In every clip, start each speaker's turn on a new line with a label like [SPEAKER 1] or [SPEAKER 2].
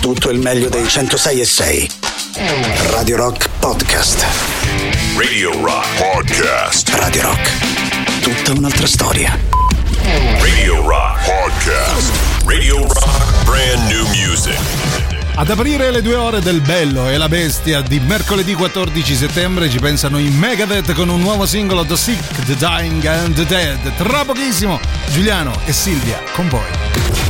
[SPEAKER 1] tutto il meglio dei 106 e 6. Radio Rock Podcast.
[SPEAKER 2] Radio Rock Podcast.
[SPEAKER 1] Radio Rock. Tutta un'altra storia.
[SPEAKER 2] Radio Rock Podcast. Radio Rock Brand New Music.
[SPEAKER 3] Ad aprire le due ore del Bello e la Bestia di mercoledì 14 settembre ci pensano in Megadeth con un nuovo singolo The Sick, The Dying and The Dead. Tra pochissimo Giuliano e Silvia con voi.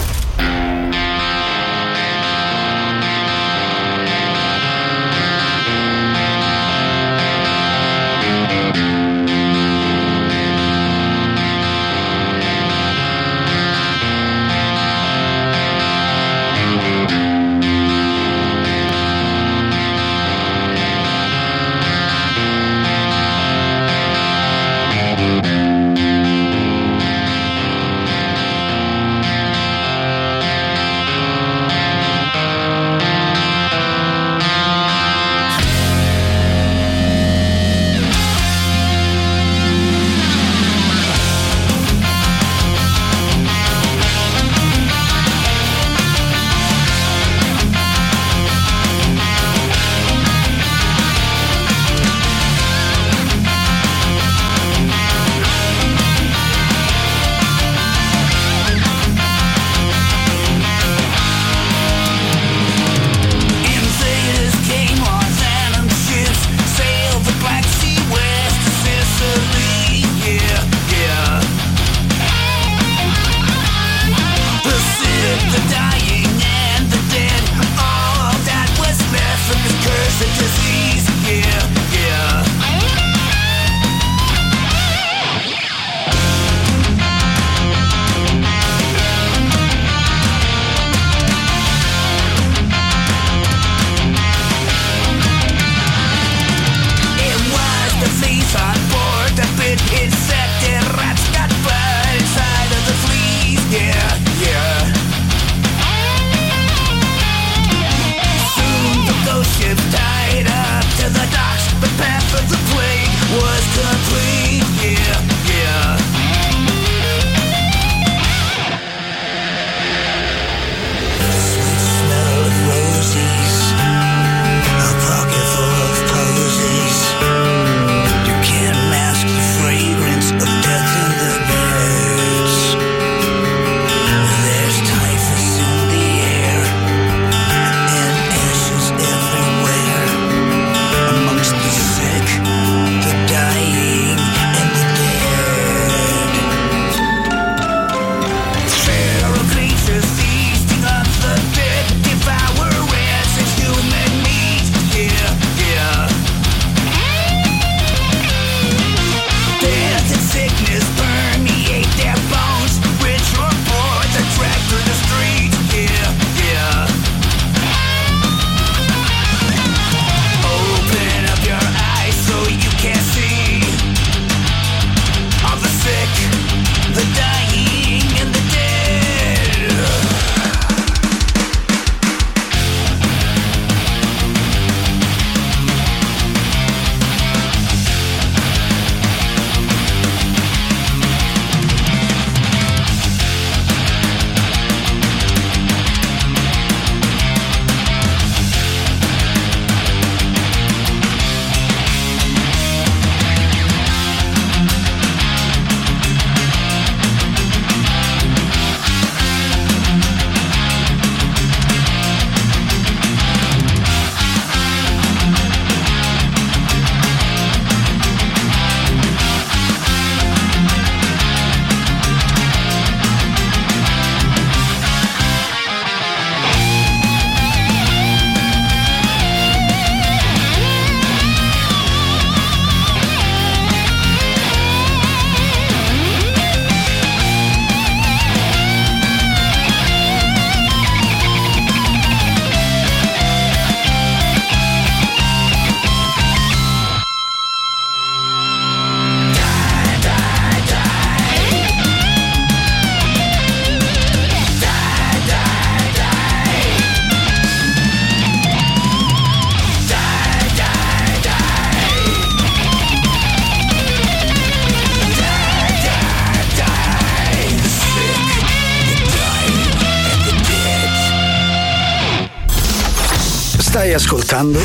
[SPEAKER 1] Ascoltando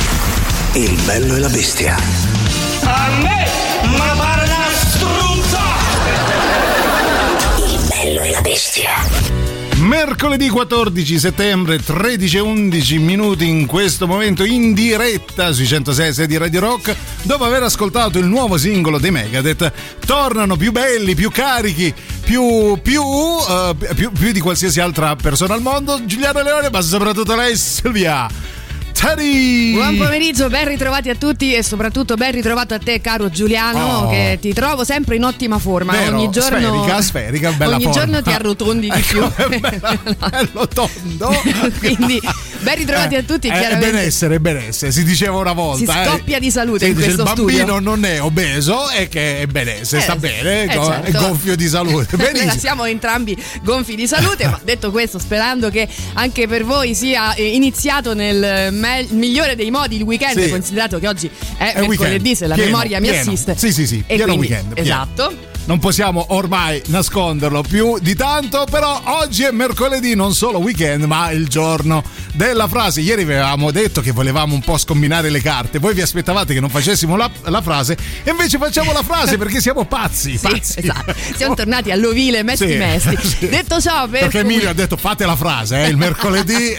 [SPEAKER 1] Il bello e la bestia.
[SPEAKER 4] A me, ma pare una struzza!
[SPEAKER 1] Il bello e la bestia.
[SPEAKER 3] Mercoledì 14 settembre, 13 e 11 minuti in questo momento in diretta sui 106 di Radio Rock. Dopo aver ascoltato il nuovo singolo dei Megadeth, tornano più belli, più carichi, più, più, uh, più, più di qualsiasi altra persona al mondo. Giuliano Leone, ma soprattutto lei, Silvia. Teddy!
[SPEAKER 5] Buon pomeriggio, ben ritrovati a tutti e soprattutto ben ritrovato a te, caro Giuliano,
[SPEAKER 3] Oh.
[SPEAKER 5] che ti trovo sempre in ottima forma.
[SPEAKER 3] Vero,
[SPEAKER 5] ogni giorno,
[SPEAKER 3] sferica, sferica, bella
[SPEAKER 5] ogni
[SPEAKER 3] forma.
[SPEAKER 5] giorno ti arrotondi di più.
[SPEAKER 3] Ecco, è bello, bello tondo.
[SPEAKER 5] Quindi, ben ritrovati a tutti.
[SPEAKER 3] Eh, È
[SPEAKER 5] chiaramente.
[SPEAKER 3] benessere, benessere, si diceva una volta.
[SPEAKER 5] Si
[SPEAKER 3] eh.
[SPEAKER 5] scoppia di salute
[SPEAKER 3] Si
[SPEAKER 5] in
[SPEAKER 3] dice, Il bambino
[SPEAKER 5] studio.
[SPEAKER 3] non è obeso e che è benessere,
[SPEAKER 5] Eh,
[SPEAKER 3] sta bene,
[SPEAKER 5] eh,
[SPEAKER 3] go-
[SPEAKER 5] certo.
[SPEAKER 3] è gonfio di salute. Benissimo.
[SPEAKER 5] siamo entrambi gonfi di salute, ma detto questo, sperando che anche per voi sia eh, iniziato nel me- migliore dei modi il weekend,
[SPEAKER 3] Sì.
[SPEAKER 5] considerato che oggi è,
[SPEAKER 3] È
[SPEAKER 5] mercoledì,
[SPEAKER 3] weekend,
[SPEAKER 5] se la
[SPEAKER 3] pieno,
[SPEAKER 5] memoria mi
[SPEAKER 3] pieno.
[SPEAKER 5] assiste.
[SPEAKER 3] Sì, sì, sì, pieno
[SPEAKER 5] quindi-
[SPEAKER 3] weekend, pieno.
[SPEAKER 5] Esatto.
[SPEAKER 3] Non possiamo ormai nasconderlo più di tanto, però oggi è mercoledì, non solo weekend, ma il giorno della frase. Ieri avevamo detto che volevamo un po' scombinare le carte, voi vi aspettavate che non facessimo la, la frase e invece facciamo la frase perché siamo pazzi.
[SPEAKER 5] Sì,
[SPEAKER 3] pazzi.
[SPEAKER 5] esatto. Siamo tornati all'ovile mesti
[SPEAKER 3] Sì,
[SPEAKER 5] mesti.
[SPEAKER 3] sì.
[SPEAKER 5] Detto ciò, per
[SPEAKER 3] Perché Emilio ha detto fate la frase, eh, il mercoledì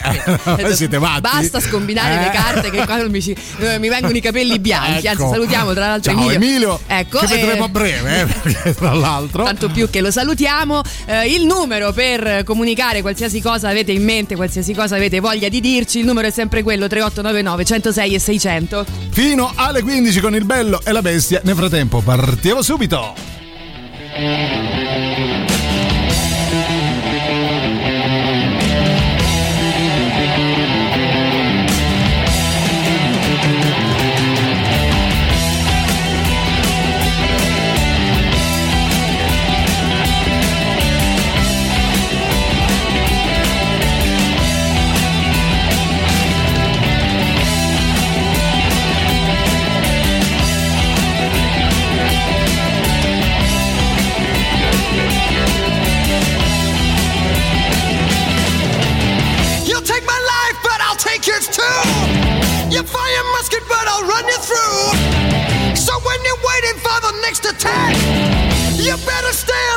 [SPEAKER 3] eh, siete matti.
[SPEAKER 5] Basta scombinare le
[SPEAKER 3] Eh.
[SPEAKER 5] carte che qua mi, ci- eh, mi vengono i capelli bianchi.
[SPEAKER 3] Ecco.
[SPEAKER 5] Anzi, salutiamo tra l'altro
[SPEAKER 3] Ciao,
[SPEAKER 5] Emilio.
[SPEAKER 3] Emilio,
[SPEAKER 5] Ecco,
[SPEAKER 3] che vedremo
[SPEAKER 5] eh,
[SPEAKER 3] a breve, eh, tra l'altro.
[SPEAKER 5] Tanto più che lo salutiamo. Eh, il numero per comunicare qualsiasi cosa avete in mente, qualsiasi cosa avete voglia di dirci, il numero è sempre quello 3899 106 e 600.
[SPEAKER 3] Fino alle 15 con il bello e la bestia. Nel frattempo partiamo subito.
[SPEAKER 6] Attack, you better stand,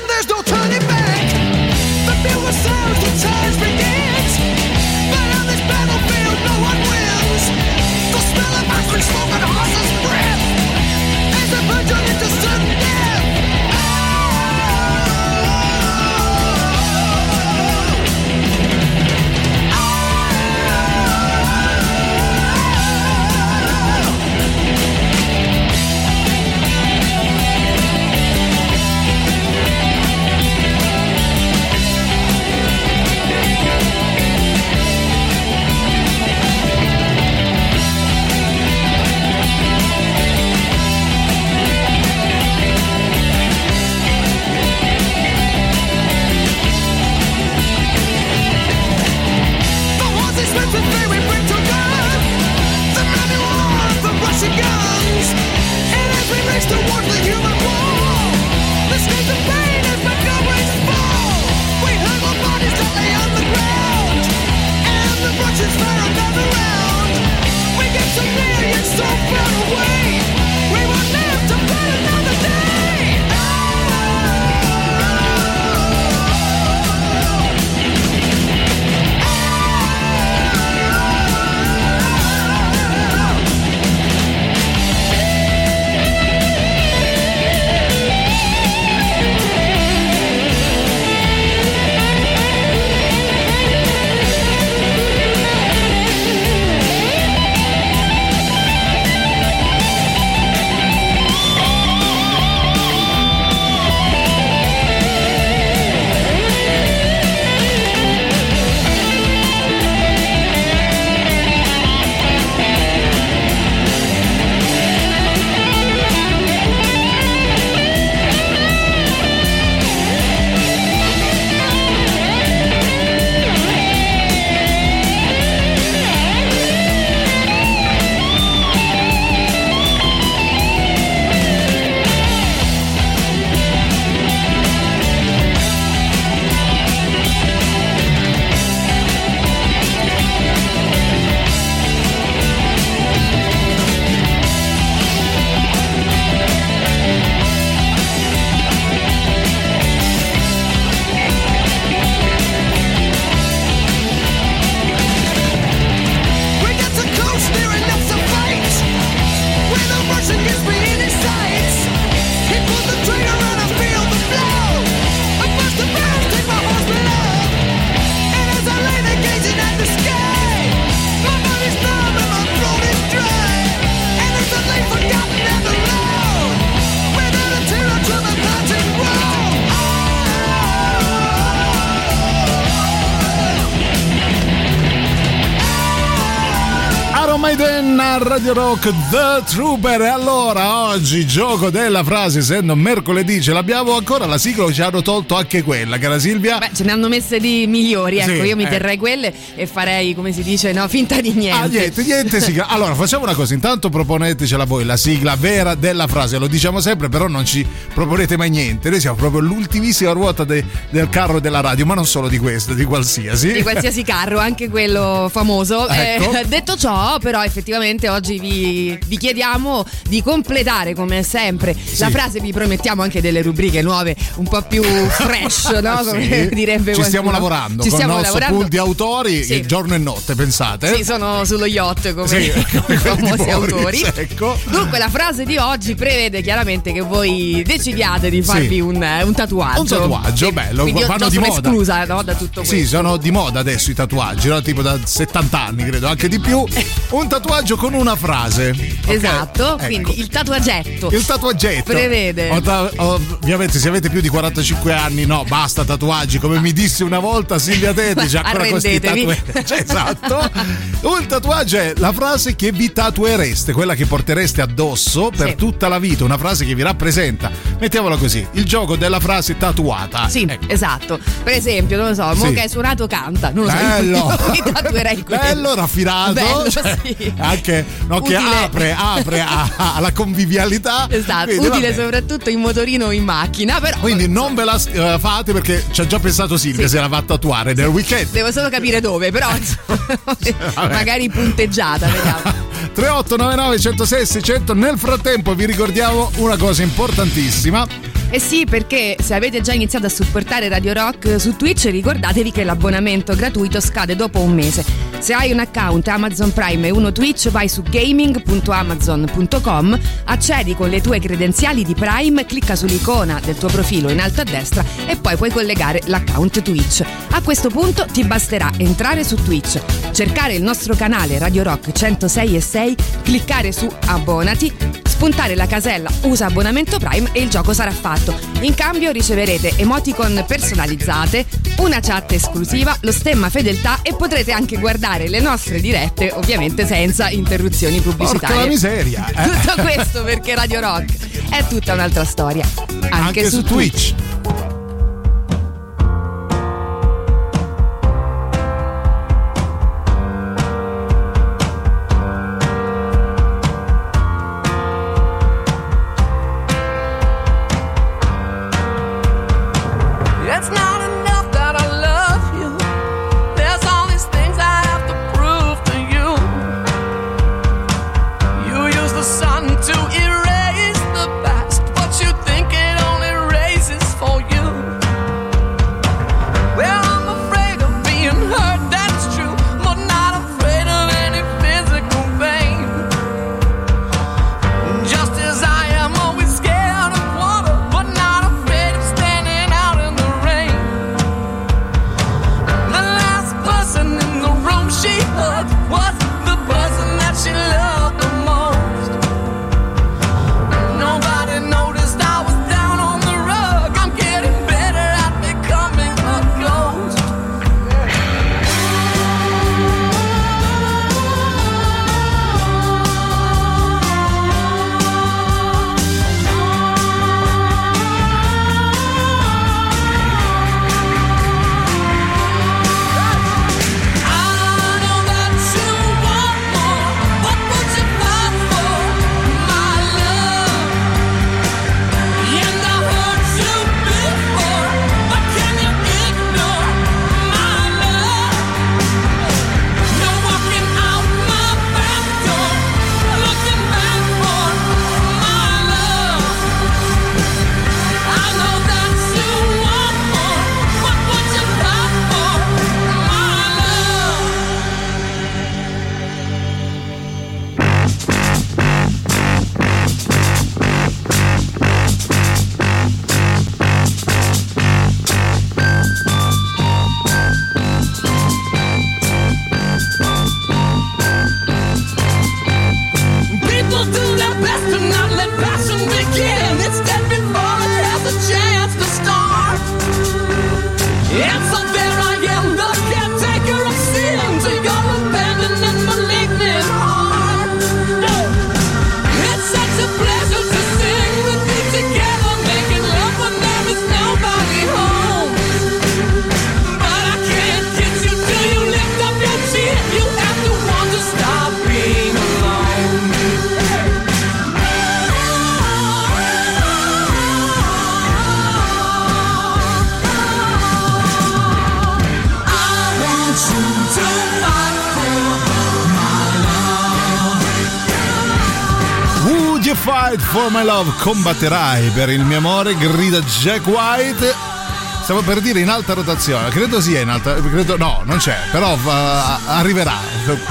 [SPEAKER 3] Radio Rock The Trooper. E allora oggi gioco della frase, essendo mercoledì, ce l'abbiamo ancora la sigla ci hanno tolto anche quella, cara Silvia?
[SPEAKER 5] Beh, ce ne hanno messe di migliori, ecco,
[SPEAKER 3] Sì,
[SPEAKER 5] io mi
[SPEAKER 3] eh.
[SPEAKER 5] terrei quelle e farei, come si dice, no, finta di niente.
[SPEAKER 3] Ah, niente, niente sigla. Allora, facciamo una cosa. Intanto proponetecela voi la sigla vera della frase. Lo diciamo sempre, però non ci proponete mai niente. Noi siamo proprio l'ultimissima ruota de- del carro della radio, ma non solo di questo, di qualsiasi.
[SPEAKER 5] di qualsiasi carro, anche quello famoso.
[SPEAKER 3] Ecco.
[SPEAKER 5] Eh, detto ciò, però, effettivamente oggi vi, vi chiediamo di completare come sempre la frase. Vi promettiamo anche delle rubriche nuove, un po' più fresh, no? Come
[SPEAKER 3] Sì.
[SPEAKER 5] direbbe
[SPEAKER 3] Ci stiamo
[SPEAKER 5] qualcuno.
[SPEAKER 3] lavorando
[SPEAKER 5] Ci
[SPEAKER 3] con il
[SPEAKER 5] stiamo
[SPEAKER 3] nostro
[SPEAKER 5] lavorando.
[SPEAKER 3] pool di autori
[SPEAKER 5] Sì.
[SPEAKER 3] giorno e notte, pensate.
[SPEAKER 5] Sì, sono sullo yacht come,
[SPEAKER 3] Sì,
[SPEAKER 5] come i famosi
[SPEAKER 3] Boris,
[SPEAKER 5] autori.
[SPEAKER 3] ecco.
[SPEAKER 5] Dunque, la frase di oggi prevede chiaramente che voi decidiate di farvi
[SPEAKER 3] Sì.
[SPEAKER 5] un, un tatuaggio.
[SPEAKER 3] Un tatuaggio,
[SPEAKER 5] Sì.
[SPEAKER 3] bello,
[SPEAKER 5] Quindi
[SPEAKER 3] vanno di moda.
[SPEAKER 5] esclusa no, da tutto questo.
[SPEAKER 3] Sì, sono di moda adesso i tatuaggi, no? tipo da 70 anni, credo, anche di più. Un tatuaggio con una frase. Ok?
[SPEAKER 5] Esatto,
[SPEAKER 3] Ecco.
[SPEAKER 5] quindi il tatuaggetto.
[SPEAKER 3] Il tatuaggetto
[SPEAKER 5] Prevede.
[SPEAKER 3] Ta- ovviamente, se avete più di 45 anni, no, basta tatuaggi. Come mi disse una volta Silvia Tetici, ancora questi tatuaggi. Esatto. Un tatuaggio è la frase che vi tatuereste, quella che portereste addosso per
[SPEAKER 5] Sì.
[SPEAKER 3] tutta la vita, una frase che vi rappresenta. Mettiamola così: il gioco della frase tatuata.
[SPEAKER 5] Sì,
[SPEAKER 3] Ecco.
[SPEAKER 5] esatto. Per esempio, non lo so,
[SPEAKER 3] Sì.
[SPEAKER 5] che hai suonato canta, non lo so.
[SPEAKER 3] Bello,
[SPEAKER 5] mi tatuerei quello.
[SPEAKER 3] bello raffinato,
[SPEAKER 5] Bello,
[SPEAKER 3] cioè,
[SPEAKER 5] sì.
[SPEAKER 3] anche no, che apre, apre alla convivialità.
[SPEAKER 5] Esatto,
[SPEAKER 3] Quindi,
[SPEAKER 5] utile
[SPEAKER 3] vabbè.
[SPEAKER 5] soprattutto in motorino o in macchina, però
[SPEAKER 3] Quindi non ve la eh, fate perché ci ha già pensato Silvia
[SPEAKER 5] Sì.
[SPEAKER 3] se la va a tatuare nel weekend.
[SPEAKER 5] devo solo capire dove, però
[SPEAKER 3] Vabbè.
[SPEAKER 5] magari punteggiata, vediamo.
[SPEAKER 3] 3899 106 600 nel frattempo vi ricordiamo una cosa importantissima
[SPEAKER 5] Eh sì, perché se avete già iniziato a supportare Radio Rock su Twitch, ricordatevi che l'abbonamento gratuito scade dopo un mese. Se hai un account Amazon Prime e uno Twitch, vai su gaming.amazon.com, accedi con le tue credenziali di Prime, clicca sull'icona del tuo profilo in alto a destra e poi puoi collegare l'account Twitch. A questo punto ti basterà entrare su Twitch, cercare il nostro canale Radio Rock 106 e 6, cliccare su Abbonati, spuntare la casella Usa abbonamento Prime e il gioco sarà fatto. In cambio riceverete emoticon personalizzate, una chat esclusiva, lo stemma fedeltà e potrete anche guardare le nostre dirette, ovviamente senza interruzioni
[SPEAKER 3] porca la
[SPEAKER 5] pubblicitarie.
[SPEAKER 3] miseria eh.
[SPEAKER 5] Tutto questo perché Radio Rock è tutta un'altra storia. Anche,
[SPEAKER 3] anche, su Twitch.
[SPEAKER 7] It's for
[SPEAKER 3] my love, combatterai per il mio amore, grida Jack White. Stavo per dire in alta rotazione, credo sia in alta, credo, no, non c'è, però va- arriverà.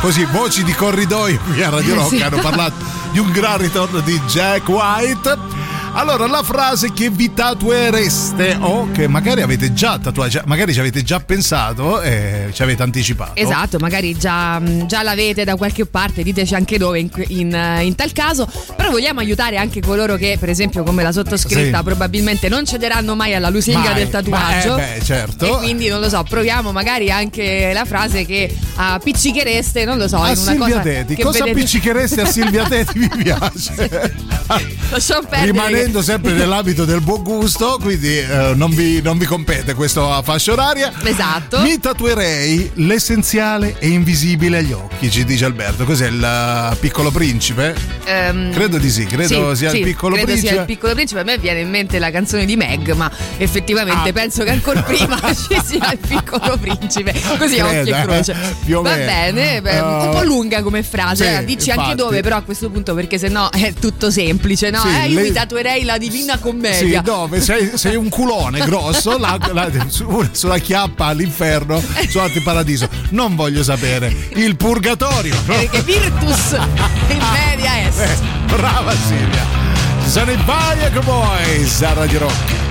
[SPEAKER 3] Così, voci di corridoio qui a Radio Rock
[SPEAKER 5] Sì.
[SPEAKER 3] hanno parlato di un gran ritorno di Jack White. Allora, la frase che vi tatuereste o che magari avete già tatuato, magari ci avete già pensato e ci avete anticipato.
[SPEAKER 5] Esatto, magari già, già l'avete da qualche parte, diteci anche dove in, in- in tal caso, però vogliamo aiutare anche coloro che, per esempio, come la sottoscritta,
[SPEAKER 3] Sì.
[SPEAKER 5] probabilmente non cederanno mai alla lusinga
[SPEAKER 3] Mai.
[SPEAKER 5] del tatuaggio.
[SPEAKER 3] Ma, eh, beh, certo.
[SPEAKER 5] E quindi non lo so, proviamo magari anche la frase che appiccichereste, non lo so,
[SPEAKER 3] A
[SPEAKER 5] in una
[SPEAKER 3] Silvia
[SPEAKER 5] cosa
[SPEAKER 3] Teti, cosa
[SPEAKER 5] vedete-
[SPEAKER 3] appiccicheresti a Silvia Teti? Mi piace. Rimanendo sempre nell'ambito del buon gusto, quindi eh, non, vi, non vi compete questa fascia oraria.
[SPEAKER 5] Esatto.
[SPEAKER 3] Mi tatuerei l'essenziale e invisibile agli occhi, ci dice Alberto. Cos'è il eh, piccolo principe?
[SPEAKER 5] Ehm,
[SPEAKER 3] Credo di sì, credo
[SPEAKER 5] sì,
[SPEAKER 3] sia
[SPEAKER 5] sì,
[SPEAKER 3] il piccolo
[SPEAKER 5] credo
[SPEAKER 3] principe.
[SPEAKER 5] sia il piccolo principe. A me viene in mente la canzone di Meg, ma effettivamente
[SPEAKER 3] Ah.
[SPEAKER 5] penso che ancora prima ci sia il piccolo principe. Così a occhi e
[SPEAKER 3] eh,
[SPEAKER 5] croce. Va bene, beh, un
[SPEAKER 3] Uh,
[SPEAKER 5] po' lunga come frase.
[SPEAKER 3] sì,
[SPEAKER 5] eh, dici anche
[SPEAKER 3] infatti.
[SPEAKER 5] dove, però a questo punto, perché sennò è tutto semplice, no?
[SPEAKER 3] Sì,
[SPEAKER 5] eh, io
[SPEAKER 3] le-
[SPEAKER 5] mi tatuerei la divina
[SPEAKER 3] Sì,
[SPEAKER 5] commedia.
[SPEAKER 3] dove sei, sei un culone grosso la- la- su- sulla chiappa all'inferno, su altri paradiso. Non voglio sapere. Il purgatorio.
[SPEAKER 5] Perché Virtus in media est.
[SPEAKER 3] Eh, brava Silvia. Ci sono i Biac Boys a Radio Rock.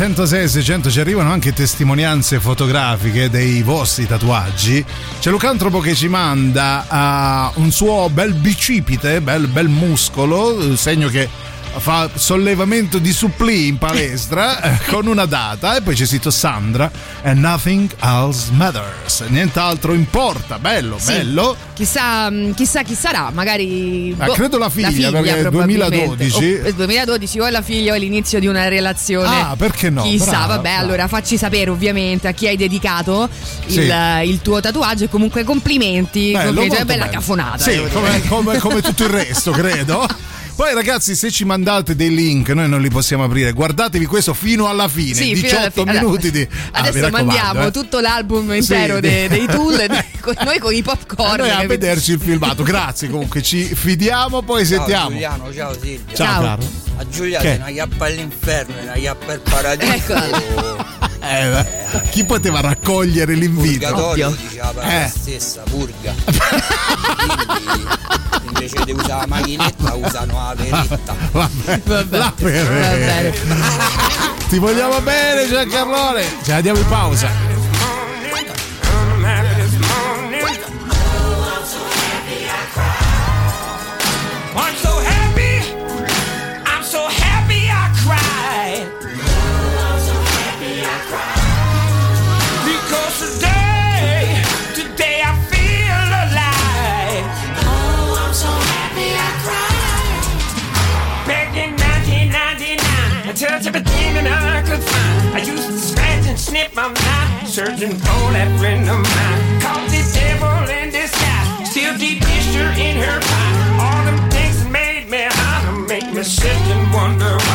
[SPEAKER 3] 106 600 ci arrivano anche testimonianze fotografiche dei vostri tatuaggi. C'è Lucantropo che ci manda ah, un suo bel bicipite, bel, bel muscolo, segno che fa sollevamento di supplì in palestra eh, con una data e poi c'è scritto Sandra and nothing else matters nient'altro importa bello
[SPEAKER 5] Sì.
[SPEAKER 3] bello
[SPEAKER 5] Chissà, mm, chissà chi sarà, magari.
[SPEAKER 3] Ah,
[SPEAKER 5] boh,
[SPEAKER 3] credo la figlia, perché è
[SPEAKER 5] probabilmente.
[SPEAKER 3] 2012.
[SPEAKER 5] O, eh, 2012 o la figlia o l'inizio di una relazione.
[SPEAKER 3] Ah, perché no?
[SPEAKER 5] Chissà,
[SPEAKER 3] Brava,
[SPEAKER 5] vabbè,
[SPEAKER 3] brava.
[SPEAKER 5] allora facci sapere ovviamente a chi hai dedicato il,
[SPEAKER 3] Sì.
[SPEAKER 5] il tuo tatuaggio e comunque complimenti.
[SPEAKER 3] Bello,
[SPEAKER 5] complimenti, è bella
[SPEAKER 3] bello.
[SPEAKER 5] cafonata.
[SPEAKER 3] Sì, come, come- come tutto il resto, credo. Poi ragazzi, se ci mandate dei link, noi non li possiamo aprire. Guardatevi questo fino alla fine,
[SPEAKER 5] Sì, fino
[SPEAKER 3] 18
[SPEAKER 5] alla fine.
[SPEAKER 3] minuti di Ah,
[SPEAKER 5] Adesso
[SPEAKER 3] raccomando,
[SPEAKER 5] mandiamo
[SPEAKER 3] eh.
[SPEAKER 5] tutto l'album intero
[SPEAKER 3] Sì,
[SPEAKER 5] dei, dei Tool, con- noi con i popcorn.
[SPEAKER 3] noi a vederci il filmato. Grazie, comunque ci fidiamo, poi
[SPEAKER 8] Ciao
[SPEAKER 3] sentiamo.
[SPEAKER 8] Giuliano, ciao Silvia.
[SPEAKER 3] Ciao,
[SPEAKER 5] Ciao.
[SPEAKER 3] caro.
[SPEAKER 8] A Giulia
[SPEAKER 3] Che?
[SPEAKER 8] c'è una chiappa all'inferno e una chiappa al paradiso.
[SPEAKER 5] Eccola.
[SPEAKER 3] Eh, beh, chi poteva raccogliere l'invito?
[SPEAKER 8] Purgatorio
[SPEAKER 5] Ovvio.
[SPEAKER 8] diceva la
[SPEAKER 3] Eh.
[SPEAKER 8] stessa, purga. Di usare la macchinetta usano la.
[SPEAKER 3] Vabbè,
[SPEAKER 5] Vabbè,
[SPEAKER 3] la
[SPEAKER 5] va bene.
[SPEAKER 3] Ti vogliamo bene, Giancarlone. Ce la diamo in pausa.
[SPEAKER 4] Searching for that friend of mine. Caught the devil in disguise, still deep in her pie. All them things that made me holler make me sit and wonder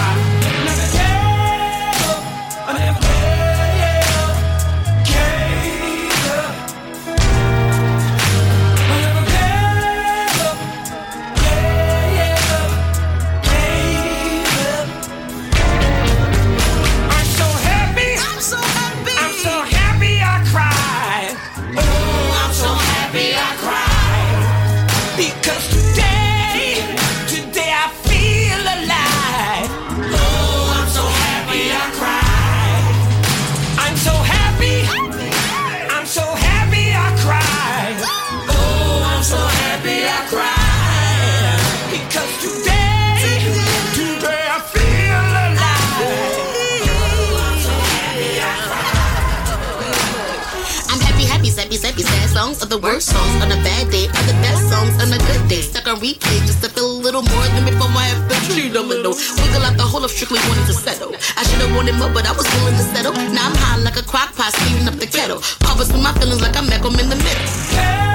[SPEAKER 9] are the worst songs on a bad day, are the best songs on a good day. Stuck on replay just to feel a little more than before I have to treat a little. Wiggle out the whole of strictly wanting to settle. I should have wanted more, but I was willing to settle. Now I'm high like a crock pot, steaming up the kettle. Papa through my feelings like I'm Malcolm in the middle.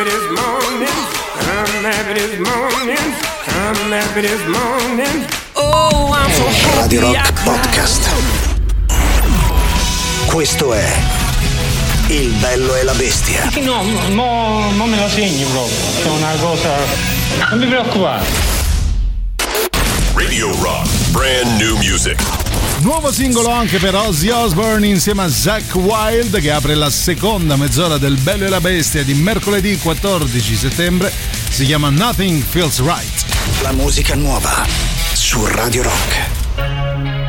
[SPEAKER 4] Happy this morning. I'm happy this morning. I'm happy this morning. Oh, I'm so happy.
[SPEAKER 1] Radio Rock. Podcast. Questo è Il bello e la bestia.
[SPEAKER 10] No, mo, mo me lo segni proprio, è una cosa... Non mi preoccupare.
[SPEAKER 2] Radio Rock. Brand new music.
[SPEAKER 3] Nuovo singolo anche per Ozzy Osbourne insieme a Zach Wild che apre la seconda mezz'ora del Bello e la Bestia di mercoledì 14 settembre. Si chiama Nothing Feels Right.
[SPEAKER 1] La musica nuova su Radio Rock.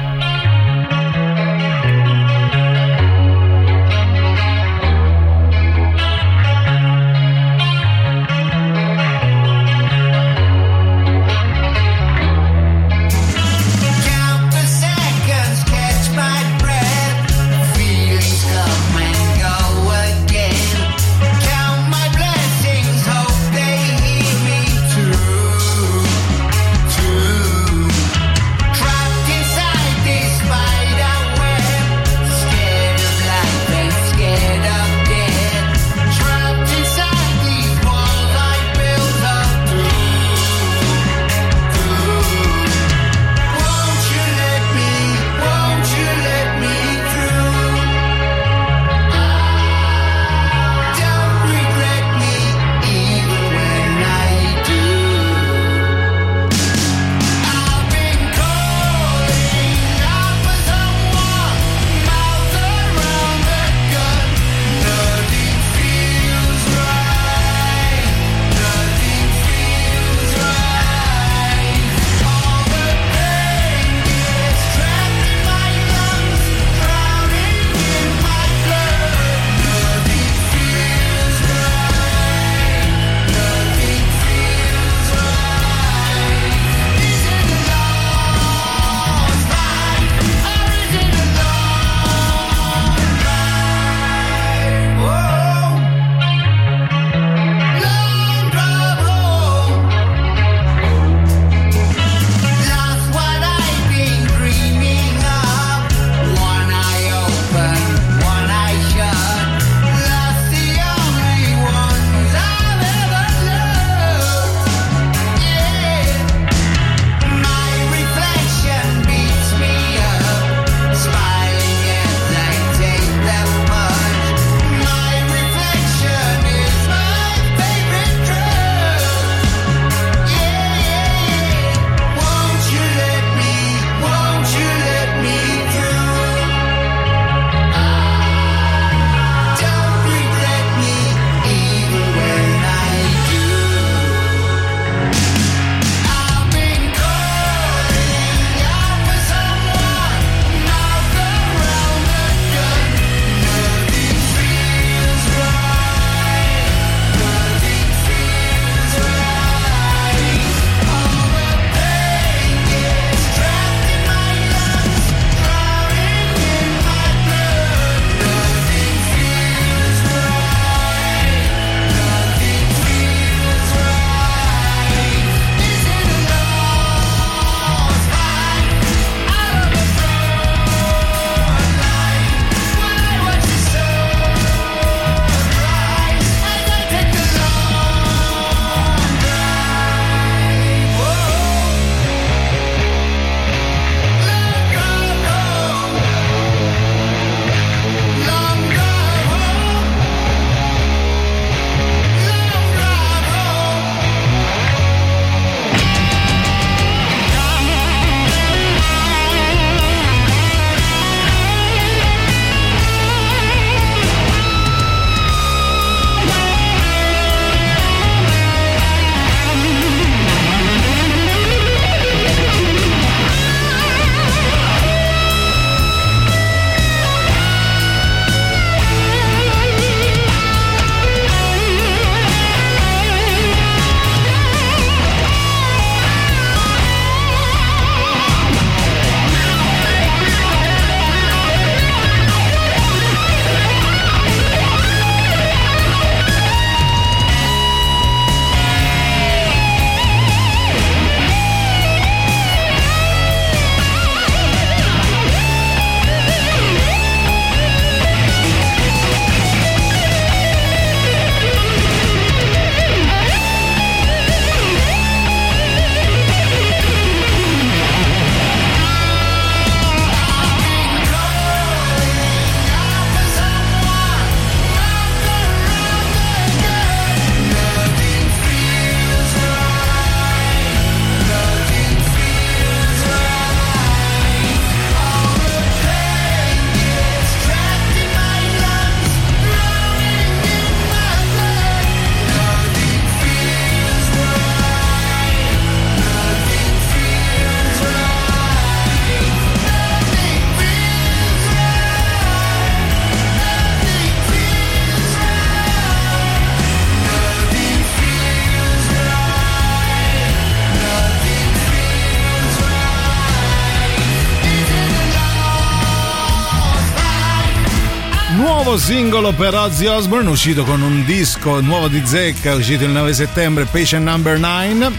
[SPEAKER 3] Nuovo singolo per Ozzy Osbourne, uscito con un disco nuovo di Zecca, uscito il 9 settembre, Patient Number 9.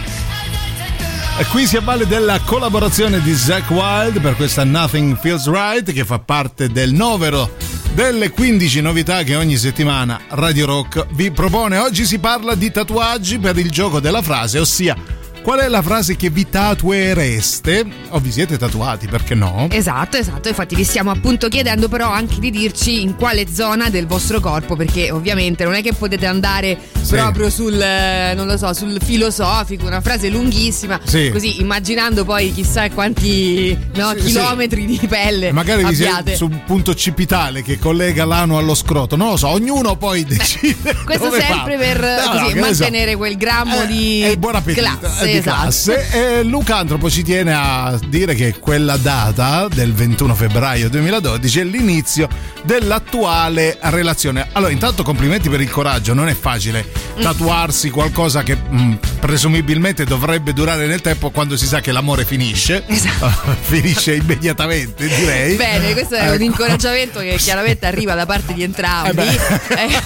[SPEAKER 3] E qui si avvale della collaborazione di Zack Wild per questa Nothing Feels Right, che fa parte del novero delle 15 novità che ogni settimana Radio Rock vi propone. Oggi si parla di tatuaggi per il gioco della frase, ossia qual è la frase che vi tatuereste o vi siete tatuati, perché no?
[SPEAKER 5] Esatto, esatto, infatti vi stiamo appunto chiedendo però anche di dirci in quale zona del vostro corpo, perché ovviamente non è che potete andare
[SPEAKER 3] Sì.
[SPEAKER 5] proprio sul, eh, non lo so, sul filosofico, una frase lunghissima,
[SPEAKER 3] Sì.
[SPEAKER 5] così immaginando poi chissà quanti no,
[SPEAKER 3] Sì,
[SPEAKER 5] chilometri di pelle
[SPEAKER 3] Magari vi
[SPEAKER 5] abbiate.
[SPEAKER 3] su un punto cipitale che collega l'ano allo scroto, non lo so, ognuno poi decide.
[SPEAKER 5] Questo
[SPEAKER 3] dove
[SPEAKER 5] sempre
[SPEAKER 3] fa.
[SPEAKER 5] per
[SPEAKER 3] No, no,
[SPEAKER 5] così,
[SPEAKER 3] che ne so.
[SPEAKER 5] mantenere quel grammo di
[SPEAKER 3] E buon appetito
[SPEAKER 5] classe,
[SPEAKER 3] di
[SPEAKER 5] esatto.
[SPEAKER 3] classe. E Luca Antropo ci tiene a dire che quella data del 21 febbraio 2012 è l'inizio dell'attuale relazione. Allora, intanto complimenti per il coraggio, non è facile
[SPEAKER 5] Mm.
[SPEAKER 3] tatuarsi qualcosa che mh, presumibilmente dovrebbe durare nel tempo quando si sa che l'amore finisce. finisce immediatamente, direi.
[SPEAKER 5] Esatto. Bene, questo è un
[SPEAKER 3] Ecco.
[SPEAKER 5] incoraggiamento che chiaramente arriva da parte di entrambi.
[SPEAKER 3] Eh.
[SPEAKER 5] Eh,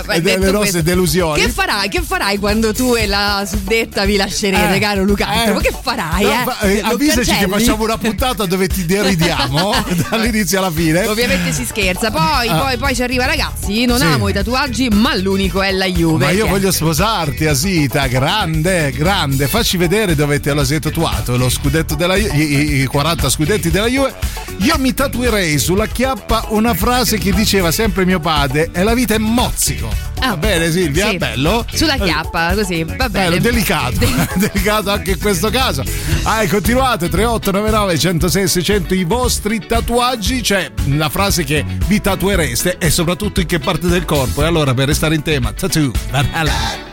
[SPEAKER 3] E delle nostre
[SPEAKER 5] questo,
[SPEAKER 3] delusioni.
[SPEAKER 5] Che farai, che farai quando tu e la suddetta vi lascerete,
[SPEAKER 3] Eh,
[SPEAKER 5] caro Luca?
[SPEAKER 3] eh.
[SPEAKER 5] Che farai?
[SPEAKER 3] No,
[SPEAKER 5] eh?
[SPEAKER 3] fa- eh, avvisaci che facciamo una puntata dove ti deridiamo dall'inizio alla fine.
[SPEAKER 5] Ovviamente si scherza. Poi,
[SPEAKER 3] Ah.
[SPEAKER 5] poi, poi ci arriva, ragazzi. Non
[SPEAKER 3] Sì.
[SPEAKER 5] amo i tatuaggi, ma l'unico è la Juve.
[SPEAKER 3] Ma io
[SPEAKER 5] che-
[SPEAKER 3] voglio sposarti, Asita, grande, grande. Facci vedere dove te lo sei tatuato, lo scudetto della Juve, i, i 40 scudetti della Juve. Io mi tatuerei sulla chiappa una frase che diceva sempre mio padre, e la vita è mozzico. Va bene Silvia?
[SPEAKER 5] Ah. Sì.
[SPEAKER 3] Bello?
[SPEAKER 5] Sulla chiappa, così. Va
[SPEAKER 3] Bello,
[SPEAKER 5] bene.
[SPEAKER 3] delicato, delicato anche in questo caso. Ah, continuate 3899 106 600 i vostri tatuaggi, cioè la frase che vi tatuereste e soprattutto in che parte del corpo. E allora per restare in tema, tattoo, Valhalla.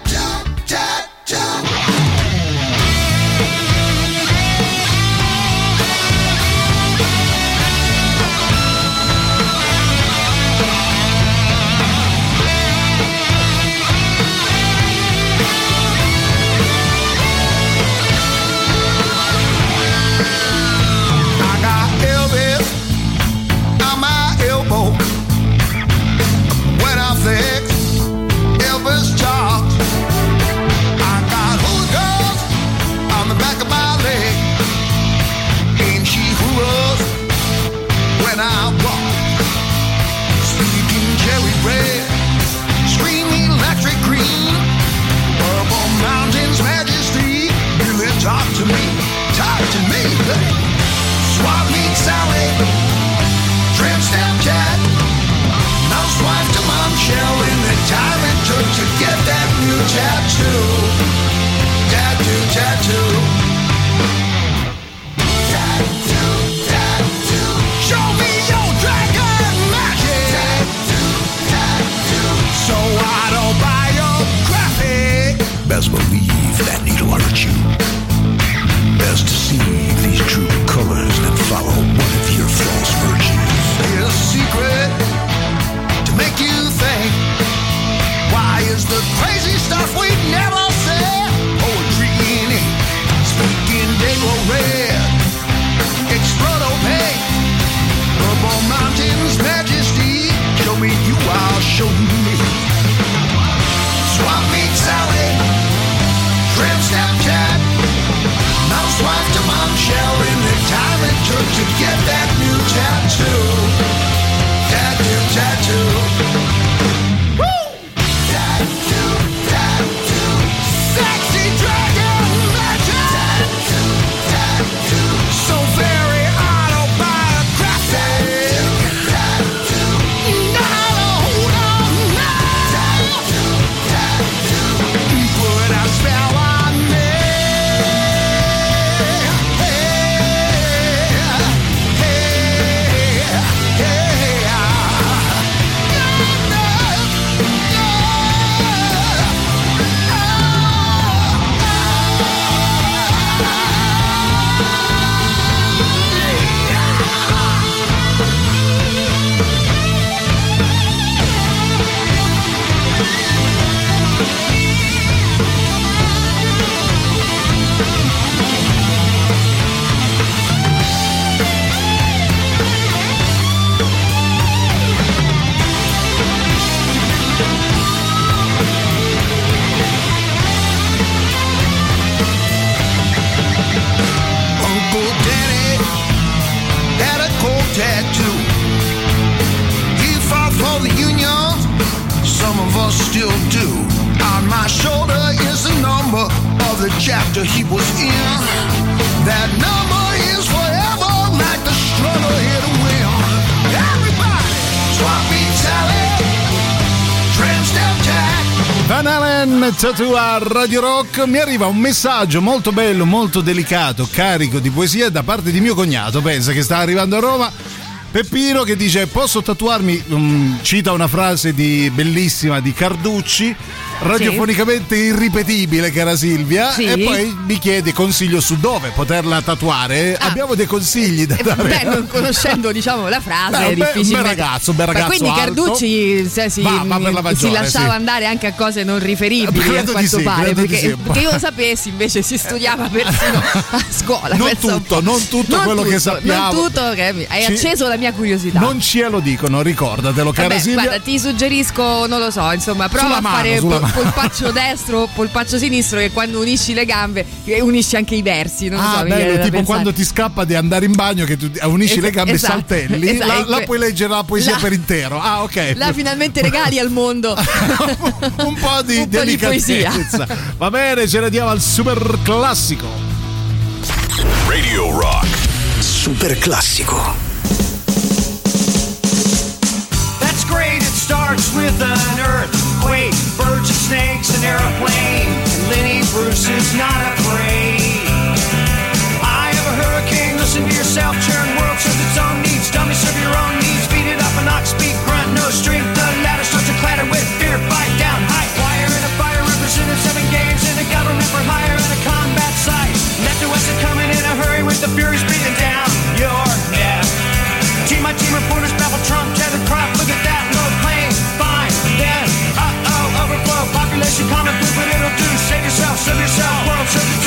[SPEAKER 6] A
[SPEAKER 3] Radio Rock mi arriva un messaggio molto bello, molto delicato, carico di poesia da parte di mio cognato, pensa che sta arrivando a Roma. Peppino che dice posso tatuarmi, mm, cita una frase di, bellissima di Carducci, radiofonicamente irripetibile che era Silvia
[SPEAKER 5] Sì.
[SPEAKER 3] e poi mi chiede consiglio su dove poterla tatuare.
[SPEAKER 5] Ah.
[SPEAKER 3] Abbiamo dei consigli da
[SPEAKER 5] Eh,
[SPEAKER 3] dare.
[SPEAKER 5] Beh, non conoscendo diciamo la frase,
[SPEAKER 3] Beh,
[SPEAKER 5] è difficile.
[SPEAKER 3] un bel ragazzo, un bel ragazzo
[SPEAKER 5] Quindi
[SPEAKER 3] alto.
[SPEAKER 5] Carducci se, si,
[SPEAKER 3] Va, va la
[SPEAKER 5] si
[SPEAKER 3] maggiore,
[SPEAKER 5] lasciava
[SPEAKER 3] sì.
[SPEAKER 5] andare anche a cose non riferibili
[SPEAKER 3] Credo
[SPEAKER 5] a quanto
[SPEAKER 3] sì,
[SPEAKER 5] pare. Perché,
[SPEAKER 3] sì.
[SPEAKER 5] perché io lo sapessi, invece si studiava persino a scuola.
[SPEAKER 3] Non tutto, non tutto quello che sappiamo.
[SPEAKER 5] Non tutto, mi- hai
[SPEAKER 3] Ci-
[SPEAKER 5] acceso la mia curiosità.
[SPEAKER 3] Non ce lo dicono, ricordatelo, cara
[SPEAKER 5] Vabbè,
[SPEAKER 3] Silvia.
[SPEAKER 5] guarda, ti suggerisco, non lo so, insomma, prova a fare
[SPEAKER 3] mano.
[SPEAKER 5] polpaccio destro, polpaccio sinistro, che quando unisci le gambe eh, unisci anche i versi. Non
[SPEAKER 3] Ah,
[SPEAKER 5] so,
[SPEAKER 3] bello, tipo
[SPEAKER 5] pensare.
[SPEAKER 3] quando ti scappa di andare in bagno che tu unisci le
[SPEAKER 5] Es-
[SPEAKER 3] gambe e
[SPEAKER 5] esatto,
[SPEAKER 3] saltelli.
[SPEAKER 5] esatto,
[SPEAKER 3] là
[SPEAKER 5] que-
[SPEAKER 3] puoi leggere la poesia
[SPEAKER 5] là-
[SPEAKER 3] per intero. Ah, ok.
[SPEAKER 5] Là finalmente regali al mondo.
[SPEAKER 3] un po' di
[SPEAKER 5] un po' di poesia.
[SPEAKER 3] delicatezza. Va bene, ce ne andiamo al super classico.
[SPEAKER 2] Radio Rock.
[SPEAKER 1] Super classico.
[SPEAKER 11] That's great, it starts with an earthquake, birds and snakes, and airplane. And Lenny Bruce is not afraid. I have a hurricane, listen to yourself, churn world serves its own needs. Dummy serve your own needs, beat it up an ox speak, grunt, no strength. The ladder starts to clatter with fear, fight down, high wire and a fire represented seven games in a government for hire and a combat site. Left to are coming in a hurry with the furies breathing She commented, put it'll do. Save yourself, serve yourself, world, serve yourself.